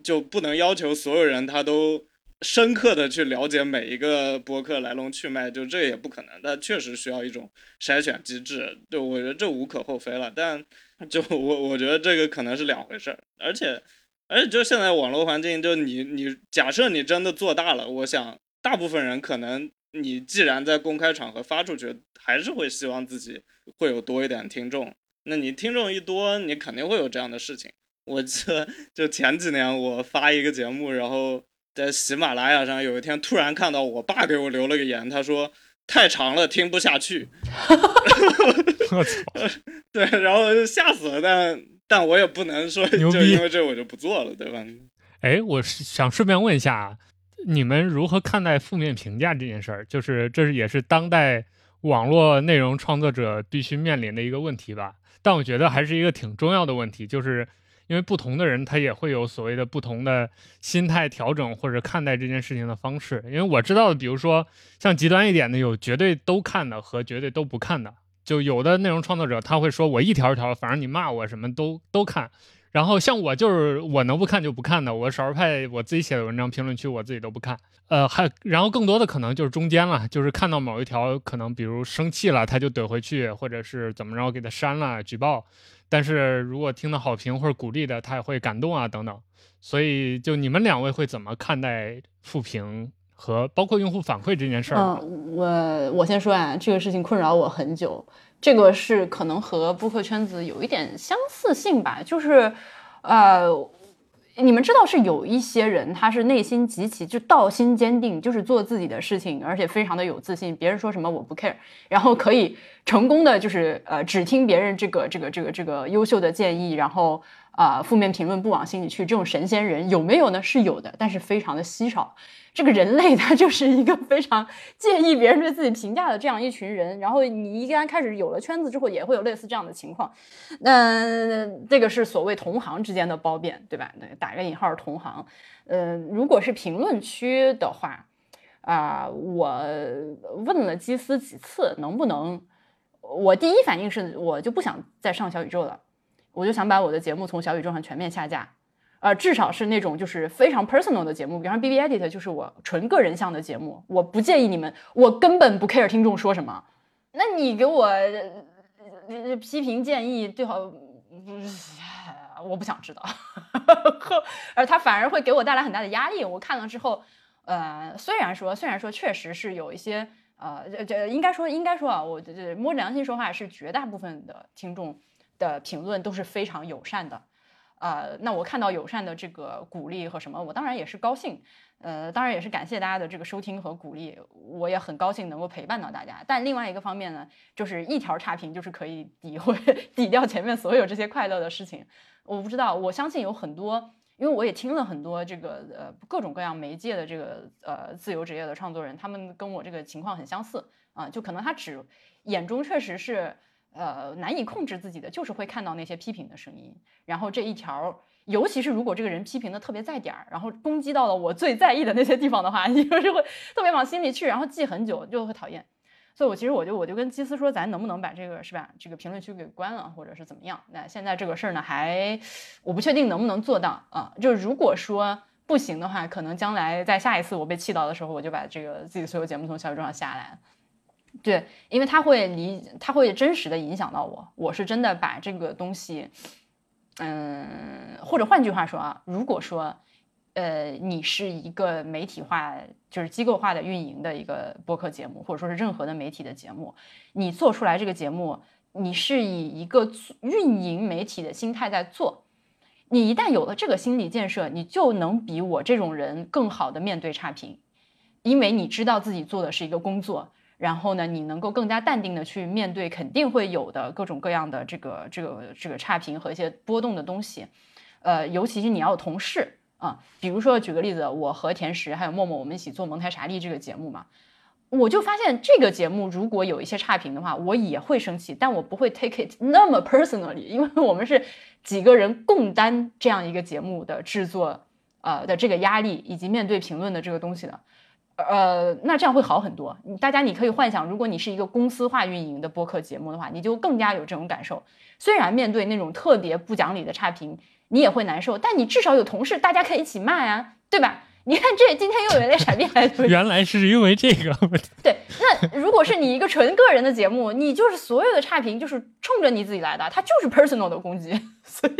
就不能要求所有人他都深刻的去了解每一个博客来龙去脉，就这也不可能。但确实需要一种筛选机制，就我觉得这无可厚非了。但就我我觉得这个可能是两回事儿，而且。而且就现在网络环境，就你你假设你真的做大了，我想大部分人可能你既然在公开场合发出去，还是会希望自己会有多一点听众。那你听众一多，你肯定会有这样的事情。我记得就前几年我发一个节目，然后在喜马拉雅上有一天突然看到我爸给我留了个言，他说太长了听不下去。我操！对，然后就吓死了，但。但我也不能说就因为这我就不做了，对吧？哎，我想顺便问一下，你们如何看待负面评价这件事儿？就是这是也是当代网络内容创作者必须面临的一个问题吧？但我觉得还是一个挺重要的问题，就是因为不同的人他也会有所谓的不同的心态调整或者看待这件事情的方式。因为我知道的，比如说像极端一点的，有绝对都看的和绝对都不看的。就有的内容创作者他会说，我一条一条，反正你骂我什么都都看。然后像我就是我能不看就不看的，我少数派我自己写的文章评论区我自己都不看。呃，还然后更多的可能就是中间了，就是看到某一条可能比如生气了他就怼回去，或者是怎么着给他删了举报。但是如果听到好评或者鼓励的，他也会感动啊等等。所以就你们两位会怎么看待负评？和包括用户反馈这件事儿，嗯，我我先说啊，这个事情困扰我很久。这个是可能和播客圈子有一点相似性吧，就是，呃，你们知道是有一些人，他是内心极其就道心坚定，就是做自己的事情，而且非常的有自信，别人说什么我不 care，然后可以成功的就是呃只听别人这个这个这个这个优秀的建议，然后。啊，负面评论不往心里去，这种神仙人有没有呢？是有的，但是非常的稀少。这个人类他就是一个非常介意别人对自己评价的这样一群人。然后你一旦开始有了圈子之后，也会有类似这样的情况。那这个是所谓同行之间的褒贬，对吧？对打个引号，同行。呃，如果是评论区的话，啊，我问了基斯几次能不能，我第一反应是我就不想再上小宇宙了。我就想把我的节目从小宇宙上全面下架，呃，至少是那种就是非常 personal 的节目，比方 B B Edit 就是我纯个人向的节目，我不介意你们，我根本不 care 听众说什么。那你给我呃批评建议，最好，我不想知道，而他反而会给我带来很大的压力。我看了之后，呃，虽然说虽然说确实是有一些，呃，这这应该说应该说啊，我这摸着良心说话，是绝大部分的听众。的评论都是非常友善的，呃，那我看到友善的这个鼓励和什么，我当然也是高兴，呃，当然也是感谢大家的这个收听和鼓励，我也很高兴能够陪伴到大家。但另外一个方面呢，就是一条差评就是可以诋毁、抵掉前面所有这些快乐的事情。我不知道，我相信有很多，因为我也听了很多这个呃各种各样媒介的这个呃自由职业的创作人，他们跟我这个情况很相似啊，就可能他只眼中确实是。呃，难以控制自己的，就是会看到那些批评的声音，然后这一条，尤其是如果这个人批评的特别在点儿，然后攻击到了我最在意的那些地方的话，你就是会特别往心里去，然后记很久，就会讨厌。所以，我其实我就我就跟基斯说，咱能不能把这个是吧，这个评论区给关了，或者是怎么样？那现在这个事儿呢，还我不确定能不能做到啊。就如果说不行的话，可能将来在下一次我被气到的时候，我就把这个自己所有节目从小宇宙上下来。对，因为他会理，他会真实的影响到我。我是真的把这个东西，嗯，或者换句话说啊，如果说，呃，你是一个媒体化，就是机构化的运营的一个播客节目，或者说是任何的媒体的节目，你做出来这个节目，你是以一个运营媒体的心态在做。你一旦有了这个心理建设，你就能比我这种人更好的面对差评，因为你知道自己做的是一个工作。然后呢，你能够更加淡定的去面对肯定会有的各种各样的这个这个这个差评和一些波动的东西，呃，尤其是你要有同事啊，比如说举个例子，我和甜食还有默默我们一起做蒙台茶丽这个节目嘛，我就发现这个节目如果有一些差评的话，我也会生气，但我不会 take it 那么 personally，因为我们是几个人共担这样一个节目的制作，呃的这个压力以及面对评论的这个东西的。呃，那这样会好很多。大家你可以幻想，如果你是一个公司化运营的播客节目的话，你就更加有这种感受。虽然面对那种特别不讲理的差评，你也会难受，但你至少有同事，大家可以一起骂呀，对吧？你看这今天又有那傻逼来，原来是因为这个。对，那如果是你一个纯个人的节目，你就是所有的差评就是冲着你自己来的，它就是 personal 的攻击，所以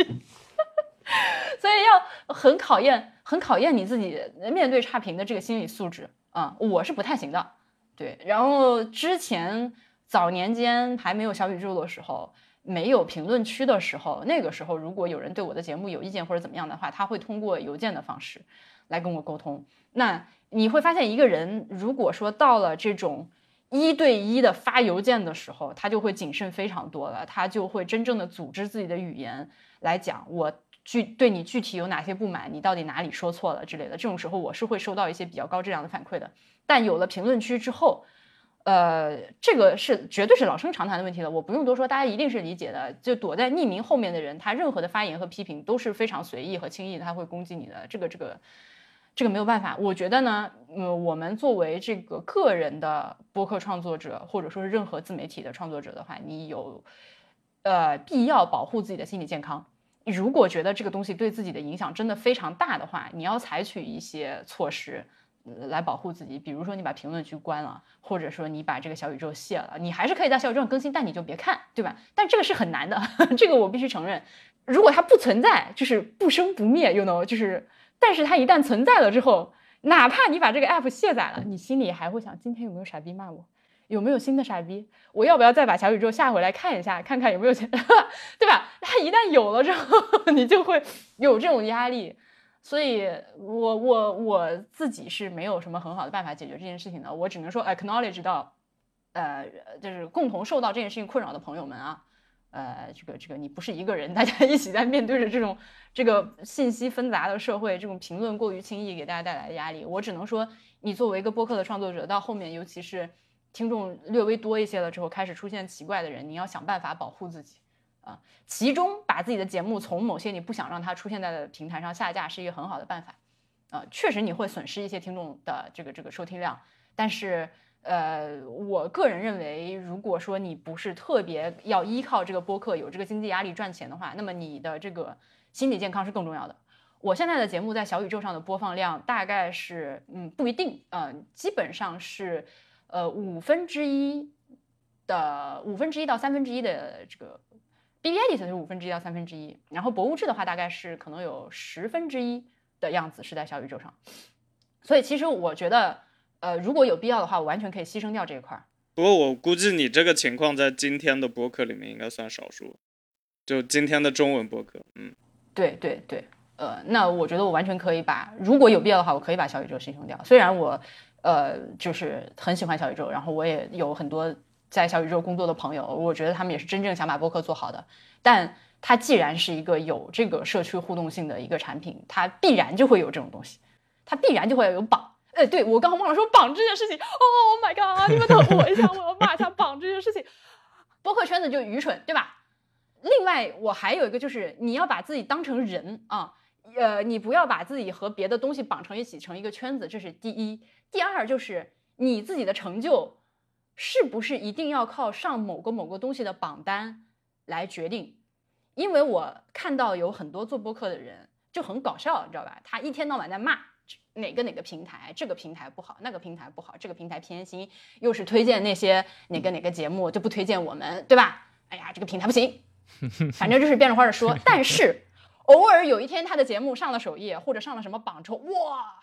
所以要很考验，很考验你自己面对差评的这个心理素质。啊，我是不太行的，对。然后之前早年间还没有小宇宙的时候，没有评论区的时候，那个时候如果有人对我的节目有意见或者怎么样的话，他会通过邮件的方式来跟我沟通。那你会发现，一个人如果说到了这种一对一的发邮件的时候，他就会谨慎非常多了，他就会真正的组织自己的语言来讲我。具对你具体有哪些不满？你到底哪里说错了之类的？这种时候我是会收到一些比较高质量的反馈的。但有了评论区之后，呃，这个是绝对是老生常谈的问题了，我不用多说，大家一定是理解的。就躲在匿名后面的人，他任何的发言和批评都是非常随意和轻易，他会攻击你的。这个这个这个没有办法。我觉得呢，呃，我们作为这个个人的播客创作者，或者说是任何自媒体的创作者的话，你有呃必要保护自己的心理健康。如果觉得这个东西对自己的影响真的非常大的话，你要采取一些措施来保护自己。比如说，你把评论区关了，或者说你把这个小宇宙卸了，你还是可以在小宇宙上更新，但你就别看，对吧？但这个是很难的，这个我必须承认。如果它不存在，就是不生不灭，you know，就是，但是它一旦存在了之后，哪怕你把这个 app 卸载了，你心里还会想，今天有没有傻逼骂我？有没有新的傻逼？我要不要再把小宇宙下回来看一下，看看有没有钱，对吧？它一旦有了之后，你就会有这种压力。所以，我我我自己是没有什么很好的办法解决这件事情的。我只能说，acknowledge 到，呃，就是共同受到这件事情困扰的朋友们啊，呃，这个这个你不是一个人，大家 一起在面对着这种这个信息纷杂的社会，这种评论过于轻易给大家带来的压力。我只能说，你作为一个播客的创作者，到后面尤其是听众略微多一些了之后，开始出现奇怪的人，你要想办法保护自己啊。其中把自己的节目从某些你不想让它出现在的平台上下架是一个很好的办法啊。确实你会损失一些听众的这个这个收听量，但是。呃，我个人认为，如果说你不是特别要依靠这个播客有这个经济压力赚钱的话，那么你的这个心理健康是更重要的。我现在的节目在小宇宙上的播放量大概是，嗯，不一定，嗯，基本上是，呃，五分之一的五分之一到三分之一的这个 B B Edit 是五分之一到三分之一，然后博物志的话大概是可能有十分之一的样子是在小宇宙上，所以其实我觉得。呃，如果有必要的话，我完全可以牺牲掉这一块儿。不过我估计你这个情况在今天的博客里面应该算少数，就今天的中文博客，嗯，对对对，呃，那我觉得我完全可以把，如果有必要的话，我可以把小宇宙牺牲掉。虽然我，呃，就是很喜欢小宇宙，然后我也有很多在小宇宙工作的朋友，我觉得他们也是真正想把播客做好的。但它既然是一个有这个社区互动性的一个产品，它必然就会有这种东西，它必然就会有榜。呃，对我刚刚忘了说榜这件事情。Oh my god！你们等我一下，我要骂一下榜这件事情。播客圈子就愚蠢，对吧？另外，我还有一个就是，你要把自己当成人啊，呃，你不要把自己和别的东西绑成一起，成一个圈子。这是第一。第二就是你自己的成就是不是一定要靠上某个某个东西的榜单来决定？因为我看到有很多做播客的人就很搞笑，你知道吧？他一天到晚在骂。哪个哪个平台，这个平台不好，那个平台不好，这个平台偏心，又是推荐那些哪个哪个节目就不推荐我们，对吧？哎呀，这个平台不行，反正就是变着花儿说。但是偶尔有一天他的节目上了首页或者上了什么榜之后，哇，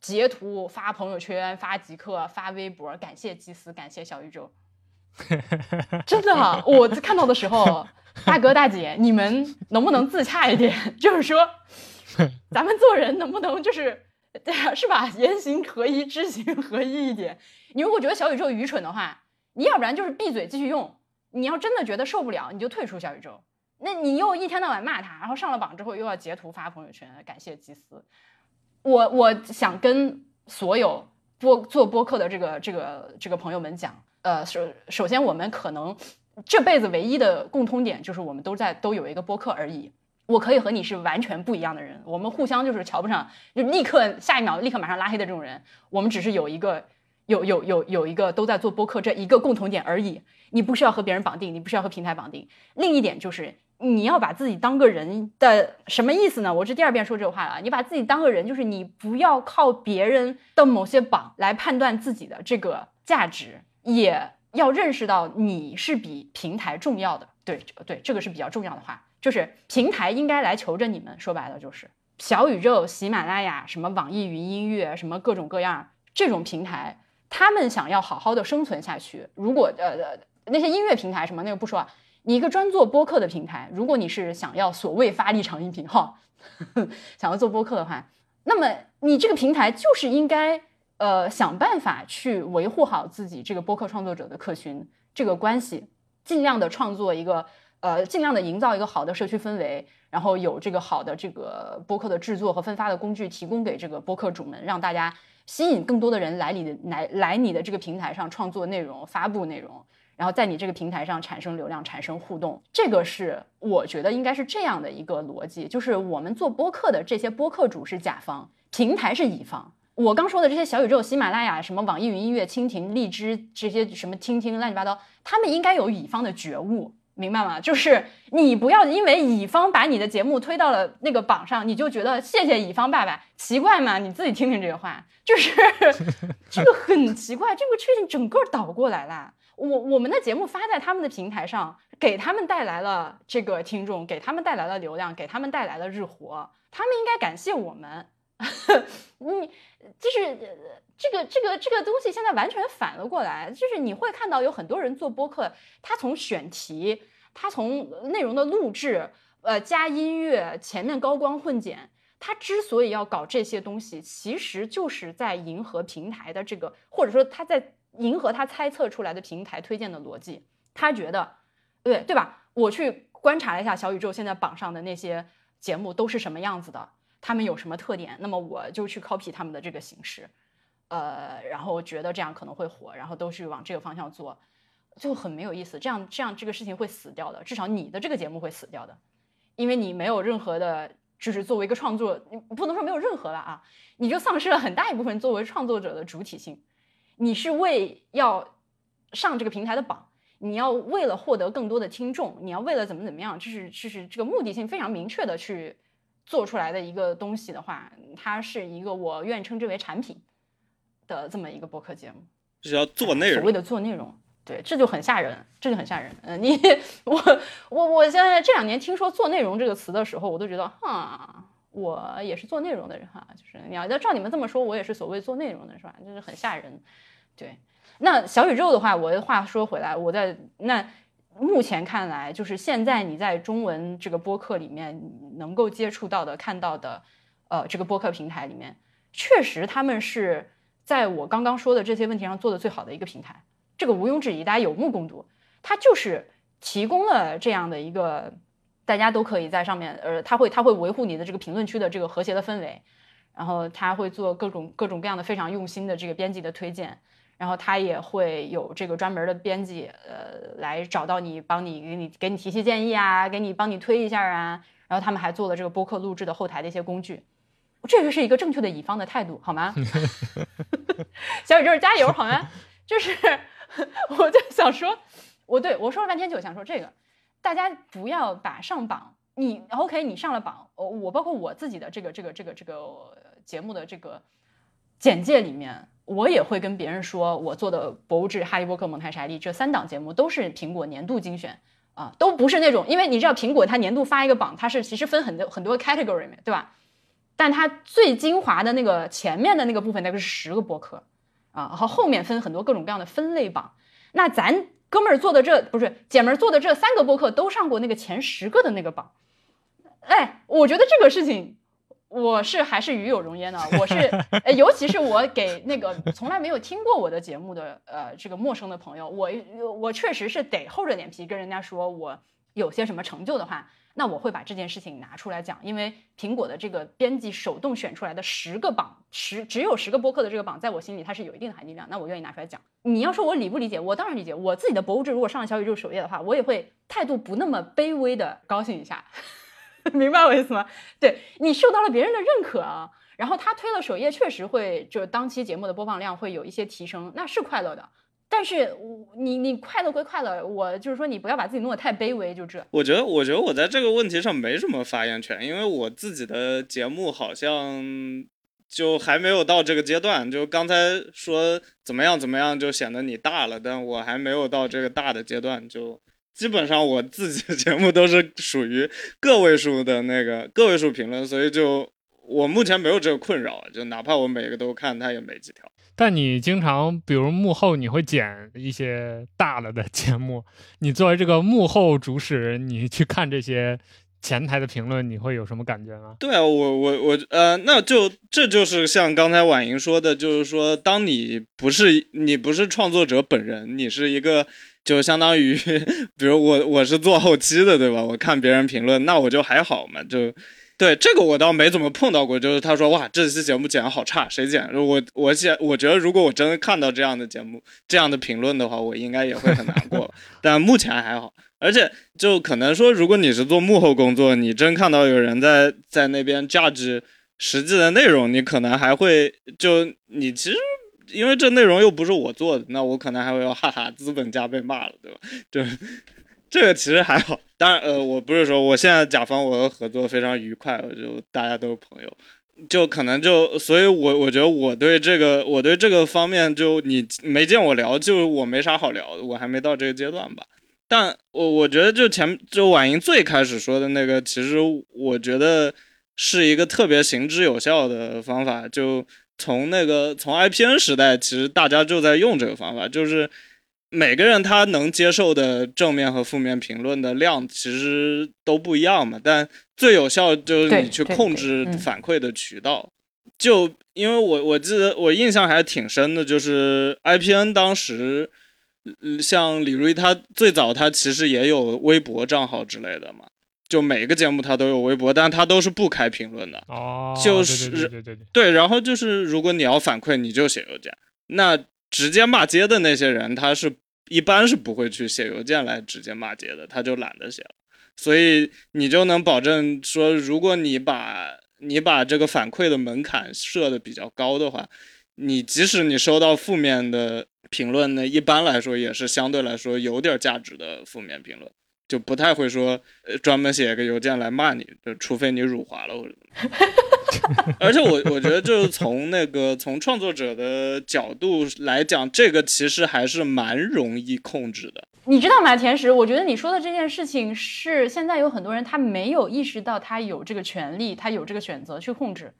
截图发朋友圈、发极客、发微博，感谢祭司，感谢小宇宙。真的，我看到的时候，大哥大姐，你们能不能自洽一点？就是说，咱们做人能不能就是。对啊，是吧？言行合一，知行合一一点。你如果觉得小宇宙愚蠢的话，你要不然就是闭嘴继续用。你要真的觉得受不了，你就退出小宇宙。那你又一天到晚骂他，然后上了榜之后又要截图发朋友圈，感谢祭司。我我想跟所有播做播客的这个这个这个朋友们讲，呃，首首先我们可能这辈子唯一的共通点就是我们都在都有一个播客而已。我可以和你是完全不一样的人，我们互相就是瞧不上，就立刻下一秒立刻马上拉黑的这种人。我们只是有一个有有有有一个都在做播客这一个共同点而已。你不需要和别人绑定，你不需要和平台绑定。另一点就是你要把自己当个人的什么意思呢？我这第二遍说这话了。你把自己当个人，就是你不要靠别人的某些榜来判断自己的这个价值，也要认识到你是比平台重要的。对对，这个是比较重要的话。就是平台应该来求着你们，说白了就是小宇宙、喜马拉雅、什么网易云音乐、什么各种各样这种平台，他们想要好好的生存下去。如果呃那些音乐平台什么那个不说啊，你一个专做播客的平台，如果你是想要所谓发力长音频哈，想要做播客的话，那么你这个平台就是应该呃想办法去维护好自己这个播客创作者的客群这个关系，尽量的创作一个。呃，尽量的营造一个好的社区氛围，然后有这个好的这个播客的制作和分发的工具提供给这个播客主们，让大家吸引更多的人来你的来来你的这个平台上创作内容、发布内容，然后在你这个平台上产生流量、产生互动。这个是我觉得应该是这样的一个逻辑，就是我们做播客的这些播客主是甲方，平台是乙方。我刚说的这些小宇宙、喜马拉雅、什么网易云音乐、蜻蜓、荔枝这些什么听听乱七八糟，他们应该有乙方的觉悟。明白吗？就是你不要因为乙方把你的节目推到了那个榜上，你就觉得谢谢乙方爸爸，奇怪吗？你自己听听这个话，就是 这个很奇怪，这个事情整个倒过来了。我我们的节目发在他们的平台上，给他们带来了这个听众，给他们带来了流量，给他们带来了日活，他们应该感谢我们。你就是这个这个这个东西现在完全反了过来，就是你会看到有很多人做播客，他从选题，他从内容的录制，呃，加音乐，前面高光混剪，他之所以要搞这些东西，其实就是在迎合平台的这个，或者说他在迎合他猜测出来的平台推荐的逻辑，他觉得，对对吧？我去观察了一下小宇宙现在榜上的那些节目都是什么样子的，他们有什么特点，那么我就去 copy 他们的这个形式，呃，然后觉得这样可能会火，然后都去往这个方向做，就很没有意思。这样这样这个事情会死掉的，至少你的这个节目会死掉的，因为你没有任何的，就是作为一个创作，你不能说没有任何了啊，你就丧失了很大一部分作为创作者的主体性。你是为要上这个平台的榜，你要为了获得更多的听众，你要为了怎么怎么样，就是就是这个目的性非常明确的去做出来的一个东西的话，它是一个我愿称之为产品的这么一个播客节目。就是要做内容，所谓的做内容，对，这就很吓人，这就很吓人。嗯，你 我我我现在这两年听说“做内容”这个词的时候，我都觉得，哈，我也是做内容的人哈，就是你要要照你们这么说，我也是所谓做内容的是吧？就是很吓人。对，那小宇宙的话，我的话说回来，我在那目前看来，就是现在你在中文这个播客里面能够接触到的、看到的，呃，这个播客平台里面，确实他们是在我刚刚说的这些问题上做的最好的一个平台，这个毋庸置疑，大家有目共睹，它就是提供了这样的一个，大家都可以在上面，呃，他会他会维护你的这个评论区的这个和谐的氛围，然后他会做各种各种各样的非常用心的这个编辑的推荐。然后他也会有这个专门的编辑，呃，来找到你，帮你给你给你提些建议啊，给你帮你推一下啊。然后他们还做了这个播客录制的后台的一些工具，这个是一个正确的乙方的态度，好吗？小宇宙加油，好吗？就是 我就想说，我对我说了半天就想说这个，大家不要把上榜，你 OK，你上了榜，我包括我自己的这个这个这个这个节目的这个简介里面。我也会跟别人说，我做的《博物志》《哈利波特》《蒙台莎利》这三档节目都是苹果年度精选啊，都不是那种，因为你知道苹果它年度发一个榜，它是其实分很多很多 category 对吧？但它最精华的那个前面的那个部分，那个是十个播客啊，然后后面分很多各种各样的分类榜。那咱哥们儿做的这不是姐们儿做的这三个播客都上过那个前十个的那个榜，哎，我觉得这个事情。我是还是与有荣焉的，我是，尤其是我给那个从来没有听过我的节目的，呃，这个陌生的朋友，我我确实是得厚着脸皮跟人家说我有些什么成就的话，那我会把这件事情拿出来讲，因为苹果的这个编辑手动选出来的十个榜，十只有十个播客的这个榜，在我心里它是有一定的含金量，那我愿意拿出来讲。你要说我理不理解，我当然理解。我自己的博物志如果上了小宇宙首页的话，我也会态度不那么卑微的高兴一下。明白我意思吗？对你受到了别人的认可啊，然后他推了首页，确实会就当期节目的播放量会有一些提升，那是快乐的。但是你你快乐归快乐，我就是说你不要把自己弄得太卑微，就这。我觉得我觉得我在这个问题上没什么发言权，因为我自己的节目好像就还没有到这个阶段。就刚才说怎么样怎么样，就显得你大了，但我还没有到这个大的阶段就。基本上我自己的节目都是属于个位数的那个个位数评论，所以就我目前没有这个困扰，就哪怕我每个都看，它也没几条。但你经常，比如幕后你会剪一些大了的节目，你作为这个幕后主使，你去看这些前台的评论，你会有什么感觉吗？对啊，我我我呃，那就这就是像刚才婉莹说的，就是说，当你不是你不是创作者本人，你是一个。就相当于，比如我我是做后期的，对吧？我看别人评论，那我就还好嘛。就，对这个我倒没怎么碰到过。就是他说哇，这期节目剪的好差，谁剪？我我剪，我觉得如果我真的看到这样的节目、这样的评论的话，我应该也会很难过。但目前还好，而且就可能说，如果你是做幕后工作，你真看到有人在在那边价值实际的内容，你可能还会就你其实。因为这内容又不是我做的，那我可能还会要哈哈，资本家被骂了，对吧？就这个其实还好。当然，呃，我不是说我现在甲方我的合作非常愉快，我就大家都是朋友，就可能就，所以我我觉得我对这个我对这个方面就你没见我聊，就我没啥好聊的，我还没到这个阶段吧。但我我觉得就前就婉莹最开始说的那个，其实我觉得是一个特别行之有效的方法，就。从那个从 IPN 时代，其实大家就在用这个方法，就是每个人他能接受的正面和负面评论的量其实都不一样嘛。但最有效就是你去控制反馈的渠道。就因为我我记得我印象还挺深的，就是 IPN 当时像李瑞他最早他其实也有微博账号之类的嘛，就每个节目他都有微博，但他都是不开评论的。哦，就是对对对对对对，然后就是如果你要反馈，你就写邮件。那直接骂街的那些人，他是一般是不会去写邮件来直接骂街的，他就懒得写了。所以你就能保证说，如果你把你把这个反馈的门槛设的比较高的话，你即使你收到负面的评论呢，一般来说也是相对来说有点价值的负面评论，就不太会说呃专门写个邮件来骂你，就除非你辱华了或者怎么。而且我我觉得就是从那个从创作者的角度来讲，这个其实还是蛮容易控制的。你知道吗，甜食？我觉得你说的这件事情是现在有很多人他没有意识到他有这个权利，他有这个选择去控制，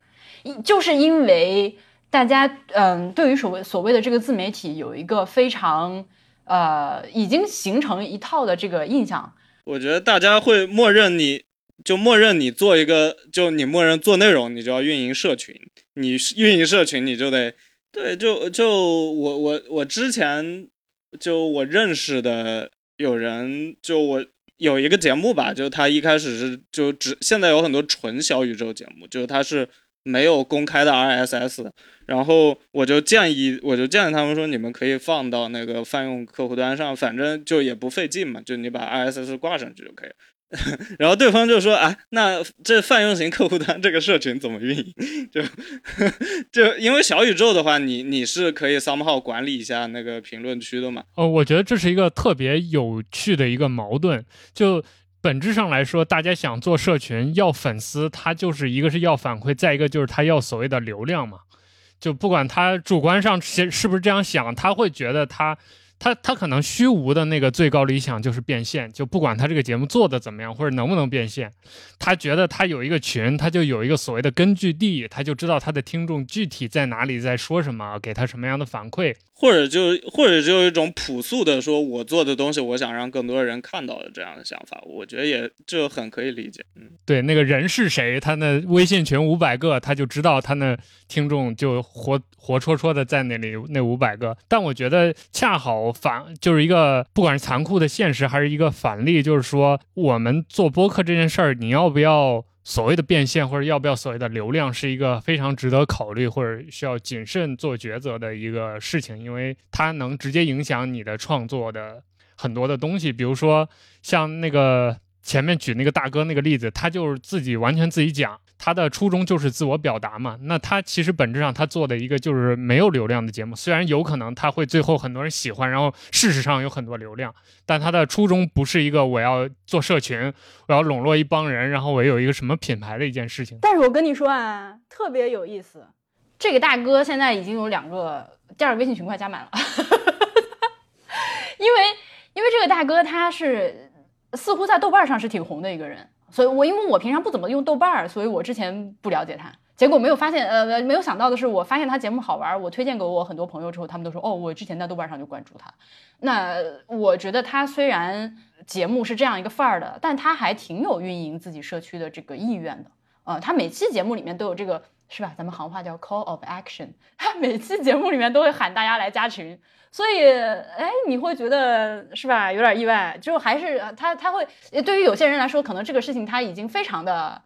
一就是因为大家嗯，对于所谓所谓的这个自媒体有一个非常呃已经形成一套的这个印象，我觉得大家会默认你，就默认你做一个，就你默认做内容，你就要运营社群，你运营社群你就得对，就就我我我之前就我认识的有人，就我有一个节目吧，就他一开始是就只现在有很多纯小宇宙节目，就是他是没有公开的 RSS，然后我就建议我就建议他们说，你们可以放到那个泛用客户端上，反正就也不费劲嘛，就你把 RSS 挂上去就可以了。然后对方就说：“啊，那这泛用型客户端这个社群怎么运营？就就因为小宇宙的话，你你是可以 somehow 管理一下那个评论区的嘛？哦，我觉得这是一个特别有趣的一个矛盾。就本质上来说，大家想做社群要粉丝，他就是一个是要反馈，再一个就是他要所谓的流量嘛。就不管他主观上是是不是这样想，他会觉得他。他他可能虚无的那个最高理想就是变现，就不管他这个节目做的怎么样或者能不能变现，他觉得他有一个群，他就有一个所谓的根据地，他就知道他的听众具体在哪里，在说什么，给他什么样的反馈，或者就或者就有一种朴素的说，我做的东西，我想让更多人看到的这样的想法，我觉得也这很可以理解。嗯，对，那个人是谁，他那微信群五百个，他就知道他那听众就活活戳戳的在那里那五百个，但我觉得恰好。反就是一个，不管是残酷的现实，还是一个反例，就是说，我们做播客这件事儿，你要不要所谓的变现，或者要不要所谓的流量，是一个非常值得考虑或者需要谨慎做抉择的一个事情，因为它能直接影响你的创作的很多的东西。比如说，像那个前面举那个大哥那个例子，他就是自己完全自己讲。他的初衷就是自我表达嘛，那他其实本质上他做的一个就是没有流量的节目，虽然有可能他会最后很多人喜欢，然后事实上有很多流量，但他的初衷不是一个我要做社群，我要笼络一帮人，然后我有一个什么品牌的一件事情。但是我跟你说啊，特别有意思，这个大哥现在已经有两个第二个微信群，快加满了，因为因为这个大哥他是似乎在豆瓣上是挺红的一个人。所以，我因为我平常不怎么用豆瓣儿，所以我之前不了解他。结果没有发现，呃，没有想到的是，我发现他节目好玩，我推荐给我很多朋友之后，他们都说，哦，我之前在豆瓣上就关注他。那我觉得他虽然节目是这样一个范儿的，但他还挺有运营自己社区的这个意愿的。呃，他每期节目里面都有这个，是吧？咱们行话叫 call of action，他每期节目里面都会喊大家来加群。所以，哎，你会觉得是吧？有点意外，就还是他他会，对于有些人来说，可能这个事情他已经非常的，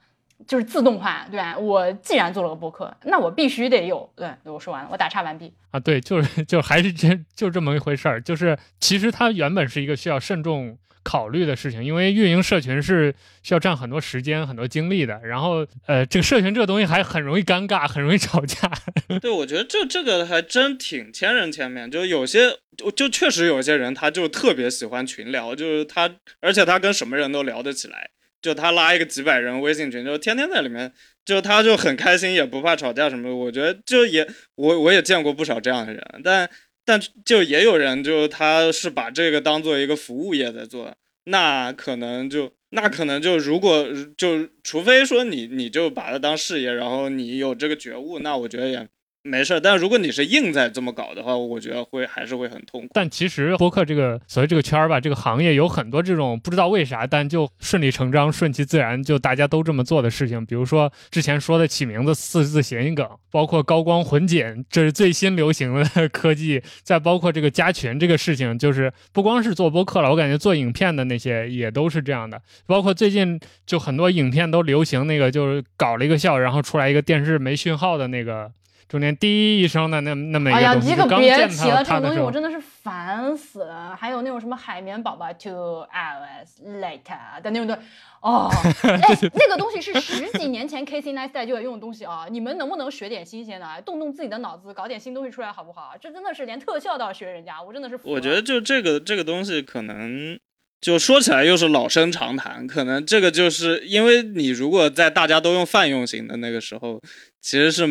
就是自动化，对吧？我既然做了个播客，那我必须得有。对，我说完了，我打岔完毕。啊，对，就是就还是这就这么一回事儿，就是其实它原本是一个需要慎重。考虑的事情，因为运营社群是需要占很多时间、很多精力的。然后，呃，这个社群这个东西还很容易尴尬，很容易吵架。对，我觉得这这个还真挺千人千面。就有些，就确实有些人，他就特别喜欢群聊，就是他，而且他跟什么人都聊得起来。就他拉一个几百人微信群，就天天在里面，就他就很开心，也不怕吵架什么的。我觉得就也我我也见过不少这样的人，但。但就也有人，就他是把这个当做一个服务业在做，那可能就那可能就如果就除非说你你就把它当事业，然后你有这个觉悟，那我觉得也没事儿。但如果你是硬在这么搞的话，我觉得会还是会很痛苦。但其实播客这个所谓这个圈儿吧，这个行业有很多这种不知道为啥，但就顺理成章、顺其自然，就大家都这么做的事情。比如说之前说的起名字四字谐音梗，包括高光混剪，这是最新流行的 科技。再包括这个加群这个事情，就是不光是做播客了，我感觉做影片的那些也都是这样的。包括最近就很多影片都流行那个，就是搞了一个笑，然后出来一个电视没讯号的那个。中间滴一声的那那么一个东西，哎呀，你可别提了，这种东西我真的是烦死了。还有那种什么海绵宝宝 two hours later 的那种的，哦，哎，那个东西是十几年前 Casey Neistat 就有用的东西啊，你们能不能学点新鲜的，动动自己的脑子，搞点新东西出来好不好？这真的是连特效都要学人家，我真的是。我觉得就这个这个东西可能就说起来又是老生常谈，可能这个就是因为你如果在大家都用泛用型的那个时候，其实是。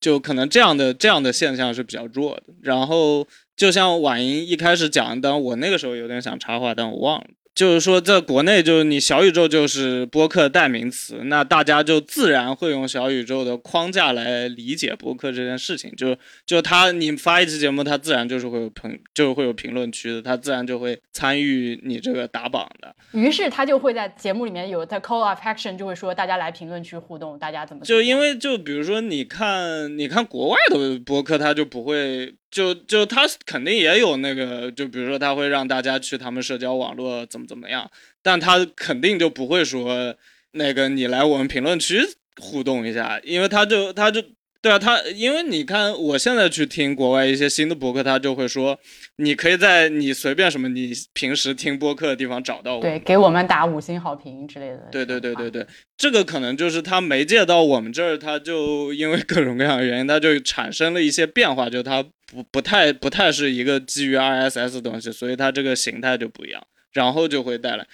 就可能这样的这样的现象是比较弱的。然后，就像婉莹一开始讲，但我那个时候有点想插话，但我忘了。就是说，在国内，就是你小宇宙就是播客代名词，那大家就自然会用小宇宙的框架来理解播客这件事情。就就他，你发一期节目，他自然就是会有评，就是会有评论区的，他自然就会参与你这个打榜的。于是他就会在节目里面有他 call of action，就会说大家来评论区互动，大家怎么就因为就比如说你看你看国外的播客，他就不会。就就他肯定也有那个，就比如说他会让大家去他们社交网络怎么怎么样，但他肯定就不会说那个你来我们评论区互动一下，因为他就他就。对啊，他因为你看，我现在去听国外一些新的博客，他就会说，你可以在你随便什么你平时听播客的地方找到我，对，给我们打五星好评之类的。对对对对对，这个可能就是他媒介到我们这儿，他就因为各种各样的原因，他就产生了一些变化，就它不不太不太是一个基于 RSS 的东西，所以它这个形态就不一样，然后就会带来，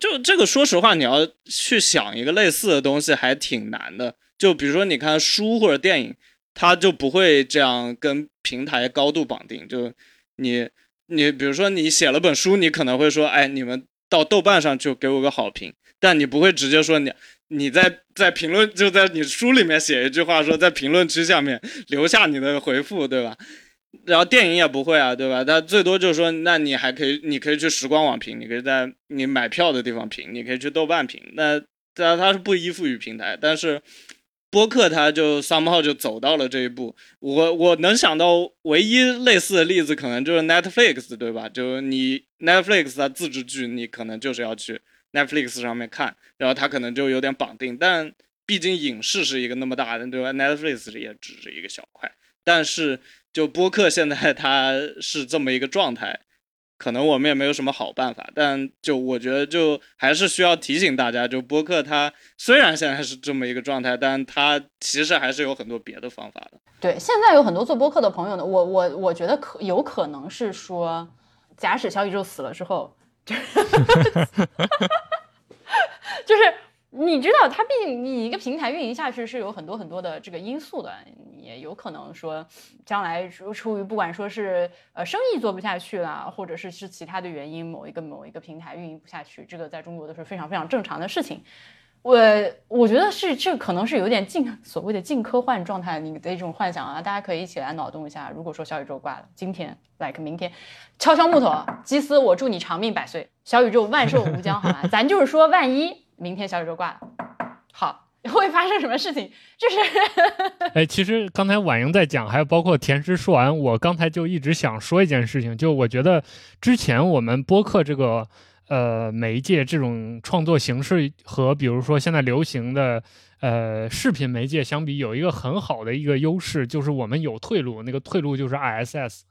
就这个说实话，你要去想一个类似的东西还挺难的。就比如说，你看书或者电影，它就不会这样跟平台高度绑定。就你，你比如说你写了本书，你可能会说，哎，你们到豆瓣上去给我个好评，但你不会直接说你你在在评论就在你书里面写一句话，说在评论区下面 留下你的回复，对吧？然后电影也不会啊，对吧？它最多就是说，那你还可以，你可以去时光网评，你可以在你买票的地方评，你可以去豆瓣评。那它它是不依附于平台，但是。播客它就 somehow 就走到了这一步，我我能想到唯一类似的例子，可能就是 Netflix，对吧？就你 Netflix 它自制剧，你可能就是要去 Netflix 上面看，然后它可能就有点绑定。但毕竟影视是一个那么大的，对吧？Netflix 也只是一个小块。但是就播客现在它是这么一个状态。可能我们也没有什么好办法，但就我觉得，就还是需要提醒大家，就播客它虽然现在是这么一个状态，但它其实还是有很多别的方法的。对，现在有很多做播客的朋友呢，我我我觉得可有可能是说，假使小宇宙死了之后，就 就是。你知道，它毕竟你一个平台运营下去是有很多很多的这个因素的，也有可能说将来出出于不管说是呃生意做不下去了，或者是是其他的原因，某一个某一个平台运营不下去，这个在中国都是非常非常正常的事情。我我觉得是这可能是有点近所谓的近科幻状态你的一种幻想啊，大家可以一起来脑洞一下，如果说小宇宙挂了，今天 like 明天敲敲木头，基斯我祝你长命百岁，小宇宙万寿无疆，好吗？咱就是说万一。明天小宇宙挂了，好，会发生什么事情？就是，哎，其实刚才婉莹在讲，还有包括田师说完，我刚才就一直想说一件事情，就我觉得之前我们播客这个呃媒介这种创作形式和比如说现在流行的呃视频媒介相比，有一个很好的一个优势，就是我们有退路，那个退路就是 I S S，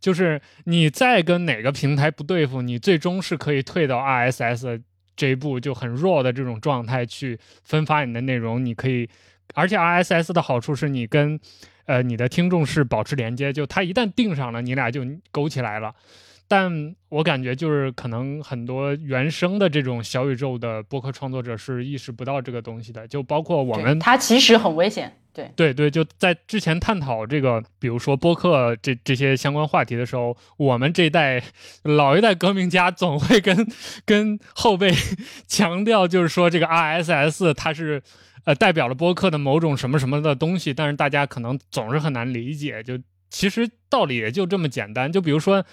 就是你再跟哪个平台不对付，你最终是可以退到 RSS。这一步就很弱的这种状态去分发你的内容，你可以，而且 RSS 的好处是你跟，呃，你的听众是保持连接，就他一旦定上了，你俩就勾起来了。但我感觉就是可能很多原生的这种小宇宙的播客创作者是意识不到这个东西的，就包括我们，它其实很危险。对对对，就在之前探讨这个，比如说播客这这些相关话题的时候，我们这一代老一代革命家总会跟跟后辈 强调，就是说这个 RSS 它是呃代表了播客的某种什么什么的东西，但是大家可能总是很难理解，就其实道理也就这么简单，就比如说。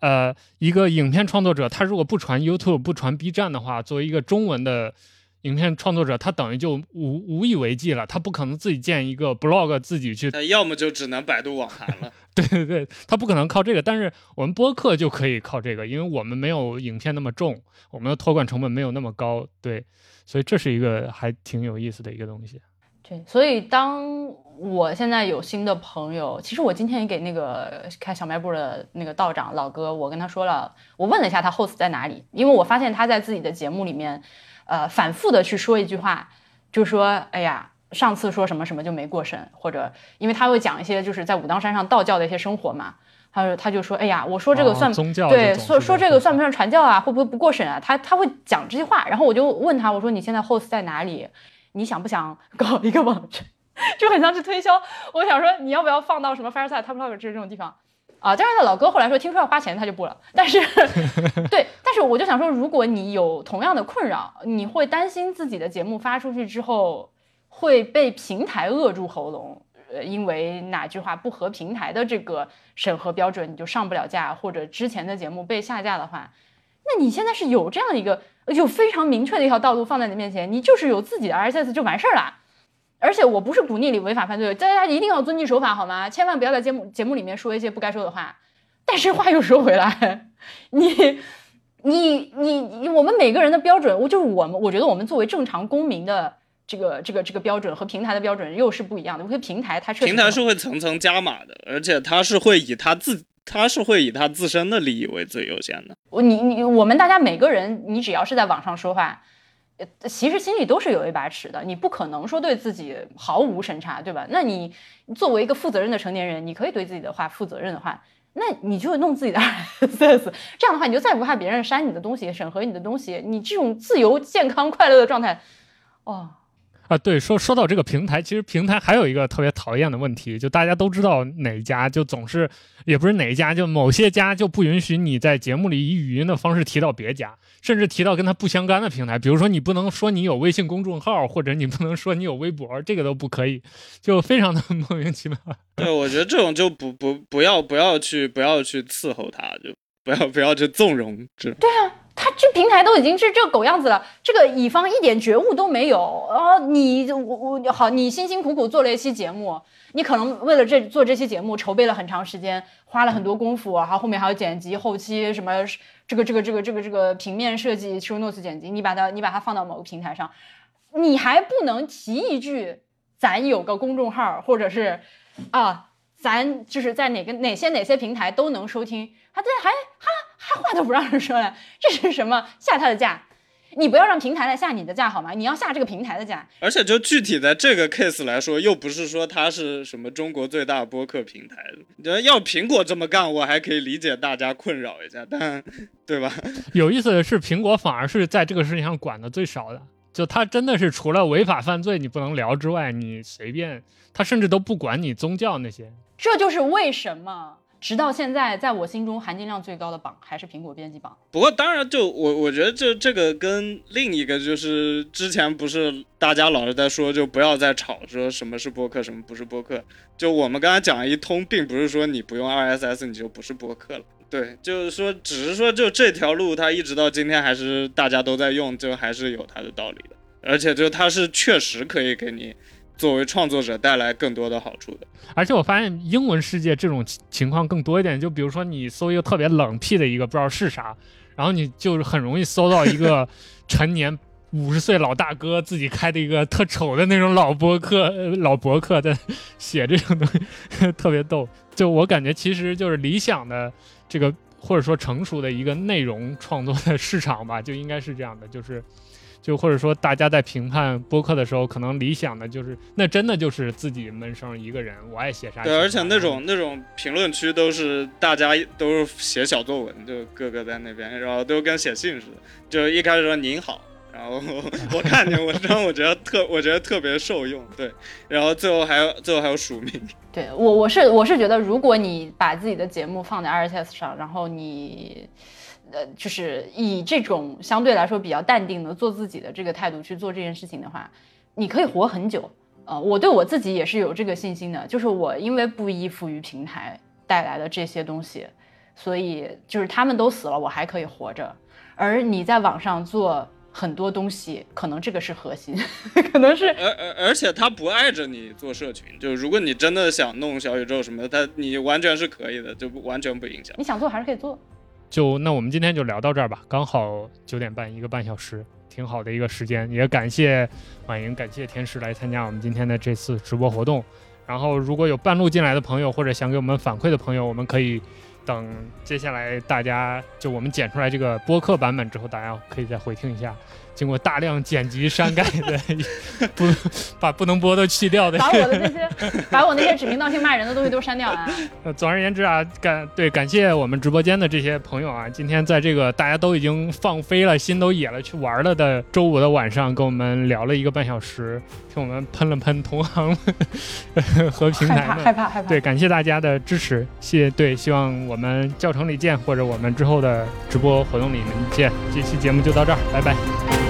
呃，一个影片创作者，他如果不传 YouTube、不传 B 站的话，作为一个中文的影片创作者，他等于就无无以为继了。他不可能自己建一个 blog 自己去，他要么就只能百度网盘了。对对对，他不可能靠这个。但是我们播客就可以靠这个，因为我们没有影片那么重，我们的托管成本没有那么高。对，所以这是一个还挺有意思的一个东西。对，所以当我现在有新的朋友，其实我今天也给那个开小卖部的那个道长老哥，我跟他说了，我问了一下他 host 在哪里，因为我发现他在自己的节目里面，呃，反复的去说一句话，就说，哎呀，上次说什么什么就没过审，或者因为他会讲一些就是在武当山上道教的一些生活嘛，他说他就说，哎呀，我说这个算宗教，对，说说这个算不算传教啊？会不会不过审啊？他他会讲这些话，然后我就问他，我说你现在 host 在哪里？你想不想搞一个网站，就很像是推销。我想说，你要不要放到什么 Fireside、Top Talk 这这种地方啊？但是老哥后来说，听说要花钱，他就不了。但是，对，但是我就想说，如果你有同样的困扰，你会担心自己的节目发出去之后会被平台扼住喉咙，呃，因为哪句话不合平台的这个审核标准，你就上不了架，或者之前的节目被下架的话，那你现在是有这样一个。有非常明确的一条道路放在你面前，你就是有自己的 RSS 就完事儿了。而且我不是鼓励你违法犯罪，大家一定要遵纪守法，好吗？千万不要在节目节目里面说一些不该说的话。但是话又说回来，你你你，我们每个人的标准，我就是我们，我觉得我们作为正常公民的这个这个这个标准和平台的标准又是不一样的。因为平台它是平台是会层层加码的，而且它是会以它自。他是会以他自身的利益为最优先的。我你你我们大家每个人，你只要是在网上说话，其实心里都是有一把尺的。你不可能说对自己毫无审查，对吧？那你作为一个负责任的成年人，你可以对自己的话负责任的话，那你就弄自己的 RSS，这样的话你就再不怕别人删你的东西、审核你的东西。你这种自由、健康、快乐的状态，哦。啊，对，说说到这个平台，其实平台还有一个特别讨厌的问题，就大家都知道哪家就总是，也不是哪一家，就某些家就不允许你在节目里以语音的方式提到别家，甚至提到跟他不相干的平台，比如说你不能说你有微信公众号，或者你不能说你有微博，这个都不可以，就非常的 莫名其妙。对，我觉得这种就不不不要不要去不要去伺候他，就不要不要去纵容这。对啊。他这平台都已经是这狗样子了，这个乙方一点觉悟都没有啊！你我我好，你辛辛苦苦做了一期节目，你可能为了这做这期节目筹备了很长时间，花了很多功夫，然后后面还有剪辑、后期什么这个这个这个这个这个平面设计、show notes 剪辑，你把它你把它放到某个平台上，你还不能提一句咱有个公众号，或者是啊，咱就是在哪个哪些哪些平台都能收听，还在还哈。他话都不让人说了，这是什么下他的架？你不要让平台来下你的架好吗？你要下这个平台的架。而且就具体的这个 case 来说，又不是说它是什么中国最大播客平台。你觉得要苹果这么干，我还可以理解大家困扰一下，但对吧？有意思的是，苹果反而是在这个事情上管的最少的。就他真的是除了违法犯罪你不能聊之外，你随便他甚至都不管你宗教那些。这就是为什么。直到现在，在我心中含金量最高的榜还是苹果编辑榜。不过，当然，就我我觉得，这这个跟另一个就是之前不是大家老是在说，就不要再吵说什么是播客，什么不是播客。就我们刚才讲一通，并不是说你不用 RSS 你就不是播客了。对，就是说，只是说，就这条路它一直到今天还是大家都在用，就还是有它的道理的。而且，就它是确实可以给你。作为创作者带来更多的好处的，而且我发现英文世界这种情况更多一点。就比如说你搜一个特别冷僻的一个不知道是啥，然后你就是很容易搜到一个 陈年五十岁老大哥自己开的一个特丑的那种老博客，老博客在写这种东西，特别逗。就我感觉其实就是理想的这个或者说成熟的一个内容创作的市场吧，就应该是这样的，就是。就或者说大家在评判播客的时候，可能理想的就是那真的就是自己闷声一个人，我爱写啥。对，而且那种那种评论区都是大家都是写小作文，就各个在那边，然后都跟写信似的，就一开始说您好。然后 我看见文章，我觉得特，我觉得特别受用。对，然后最后还有，最后还有署名。对我，我是我是觉得，如果你把自己的节目放在 RSS 上，然后你，呃，就是以这种相对来说比较淡定的做自己的这个态度去做这件事情的话，你可以活很久。呃，我对我自己也是有这个信心的，就是我因为不依附于平台带来的这些东西，所以就是他们都死了，我还可以活着。而你在网上做。很多东西可能这个是核心，可能是而而而且他不碍着你做社群，就是如果你真的想弄小宇宙什么的，他你完全是可以的，就不完全不影响。你想做还是可以做。就那我们今天就聊到这儿吧，刚好九点半一个半小时，挺好的一个时间。也感谢婉莹，感谢天使来参加我们今天的这次直播活动。然后如果有半路进来的朋友或者想给我们反馈的朋友，我们可以等接下来大家就我们剪出来这个播客版本之后，大家可以再回听一下。经过大量剪辑删改的，不把不能播都去掉的，把我的那些，把我那些指名道姓骂人的东西都删掉啊。总而言之啊，感对感谢我们直播间的这些朋友啊，今天在这个大家都已经放飞了心都野了去玩了的周五的晚上，跟我们聊了一个半小时，听我们喷了喷同行和平台，害怕害怕。对，感谢大家的支持，谢对，希望我们教程里见，或者我们之后的直播活动里面见。这期节目就到这儿，拜拜。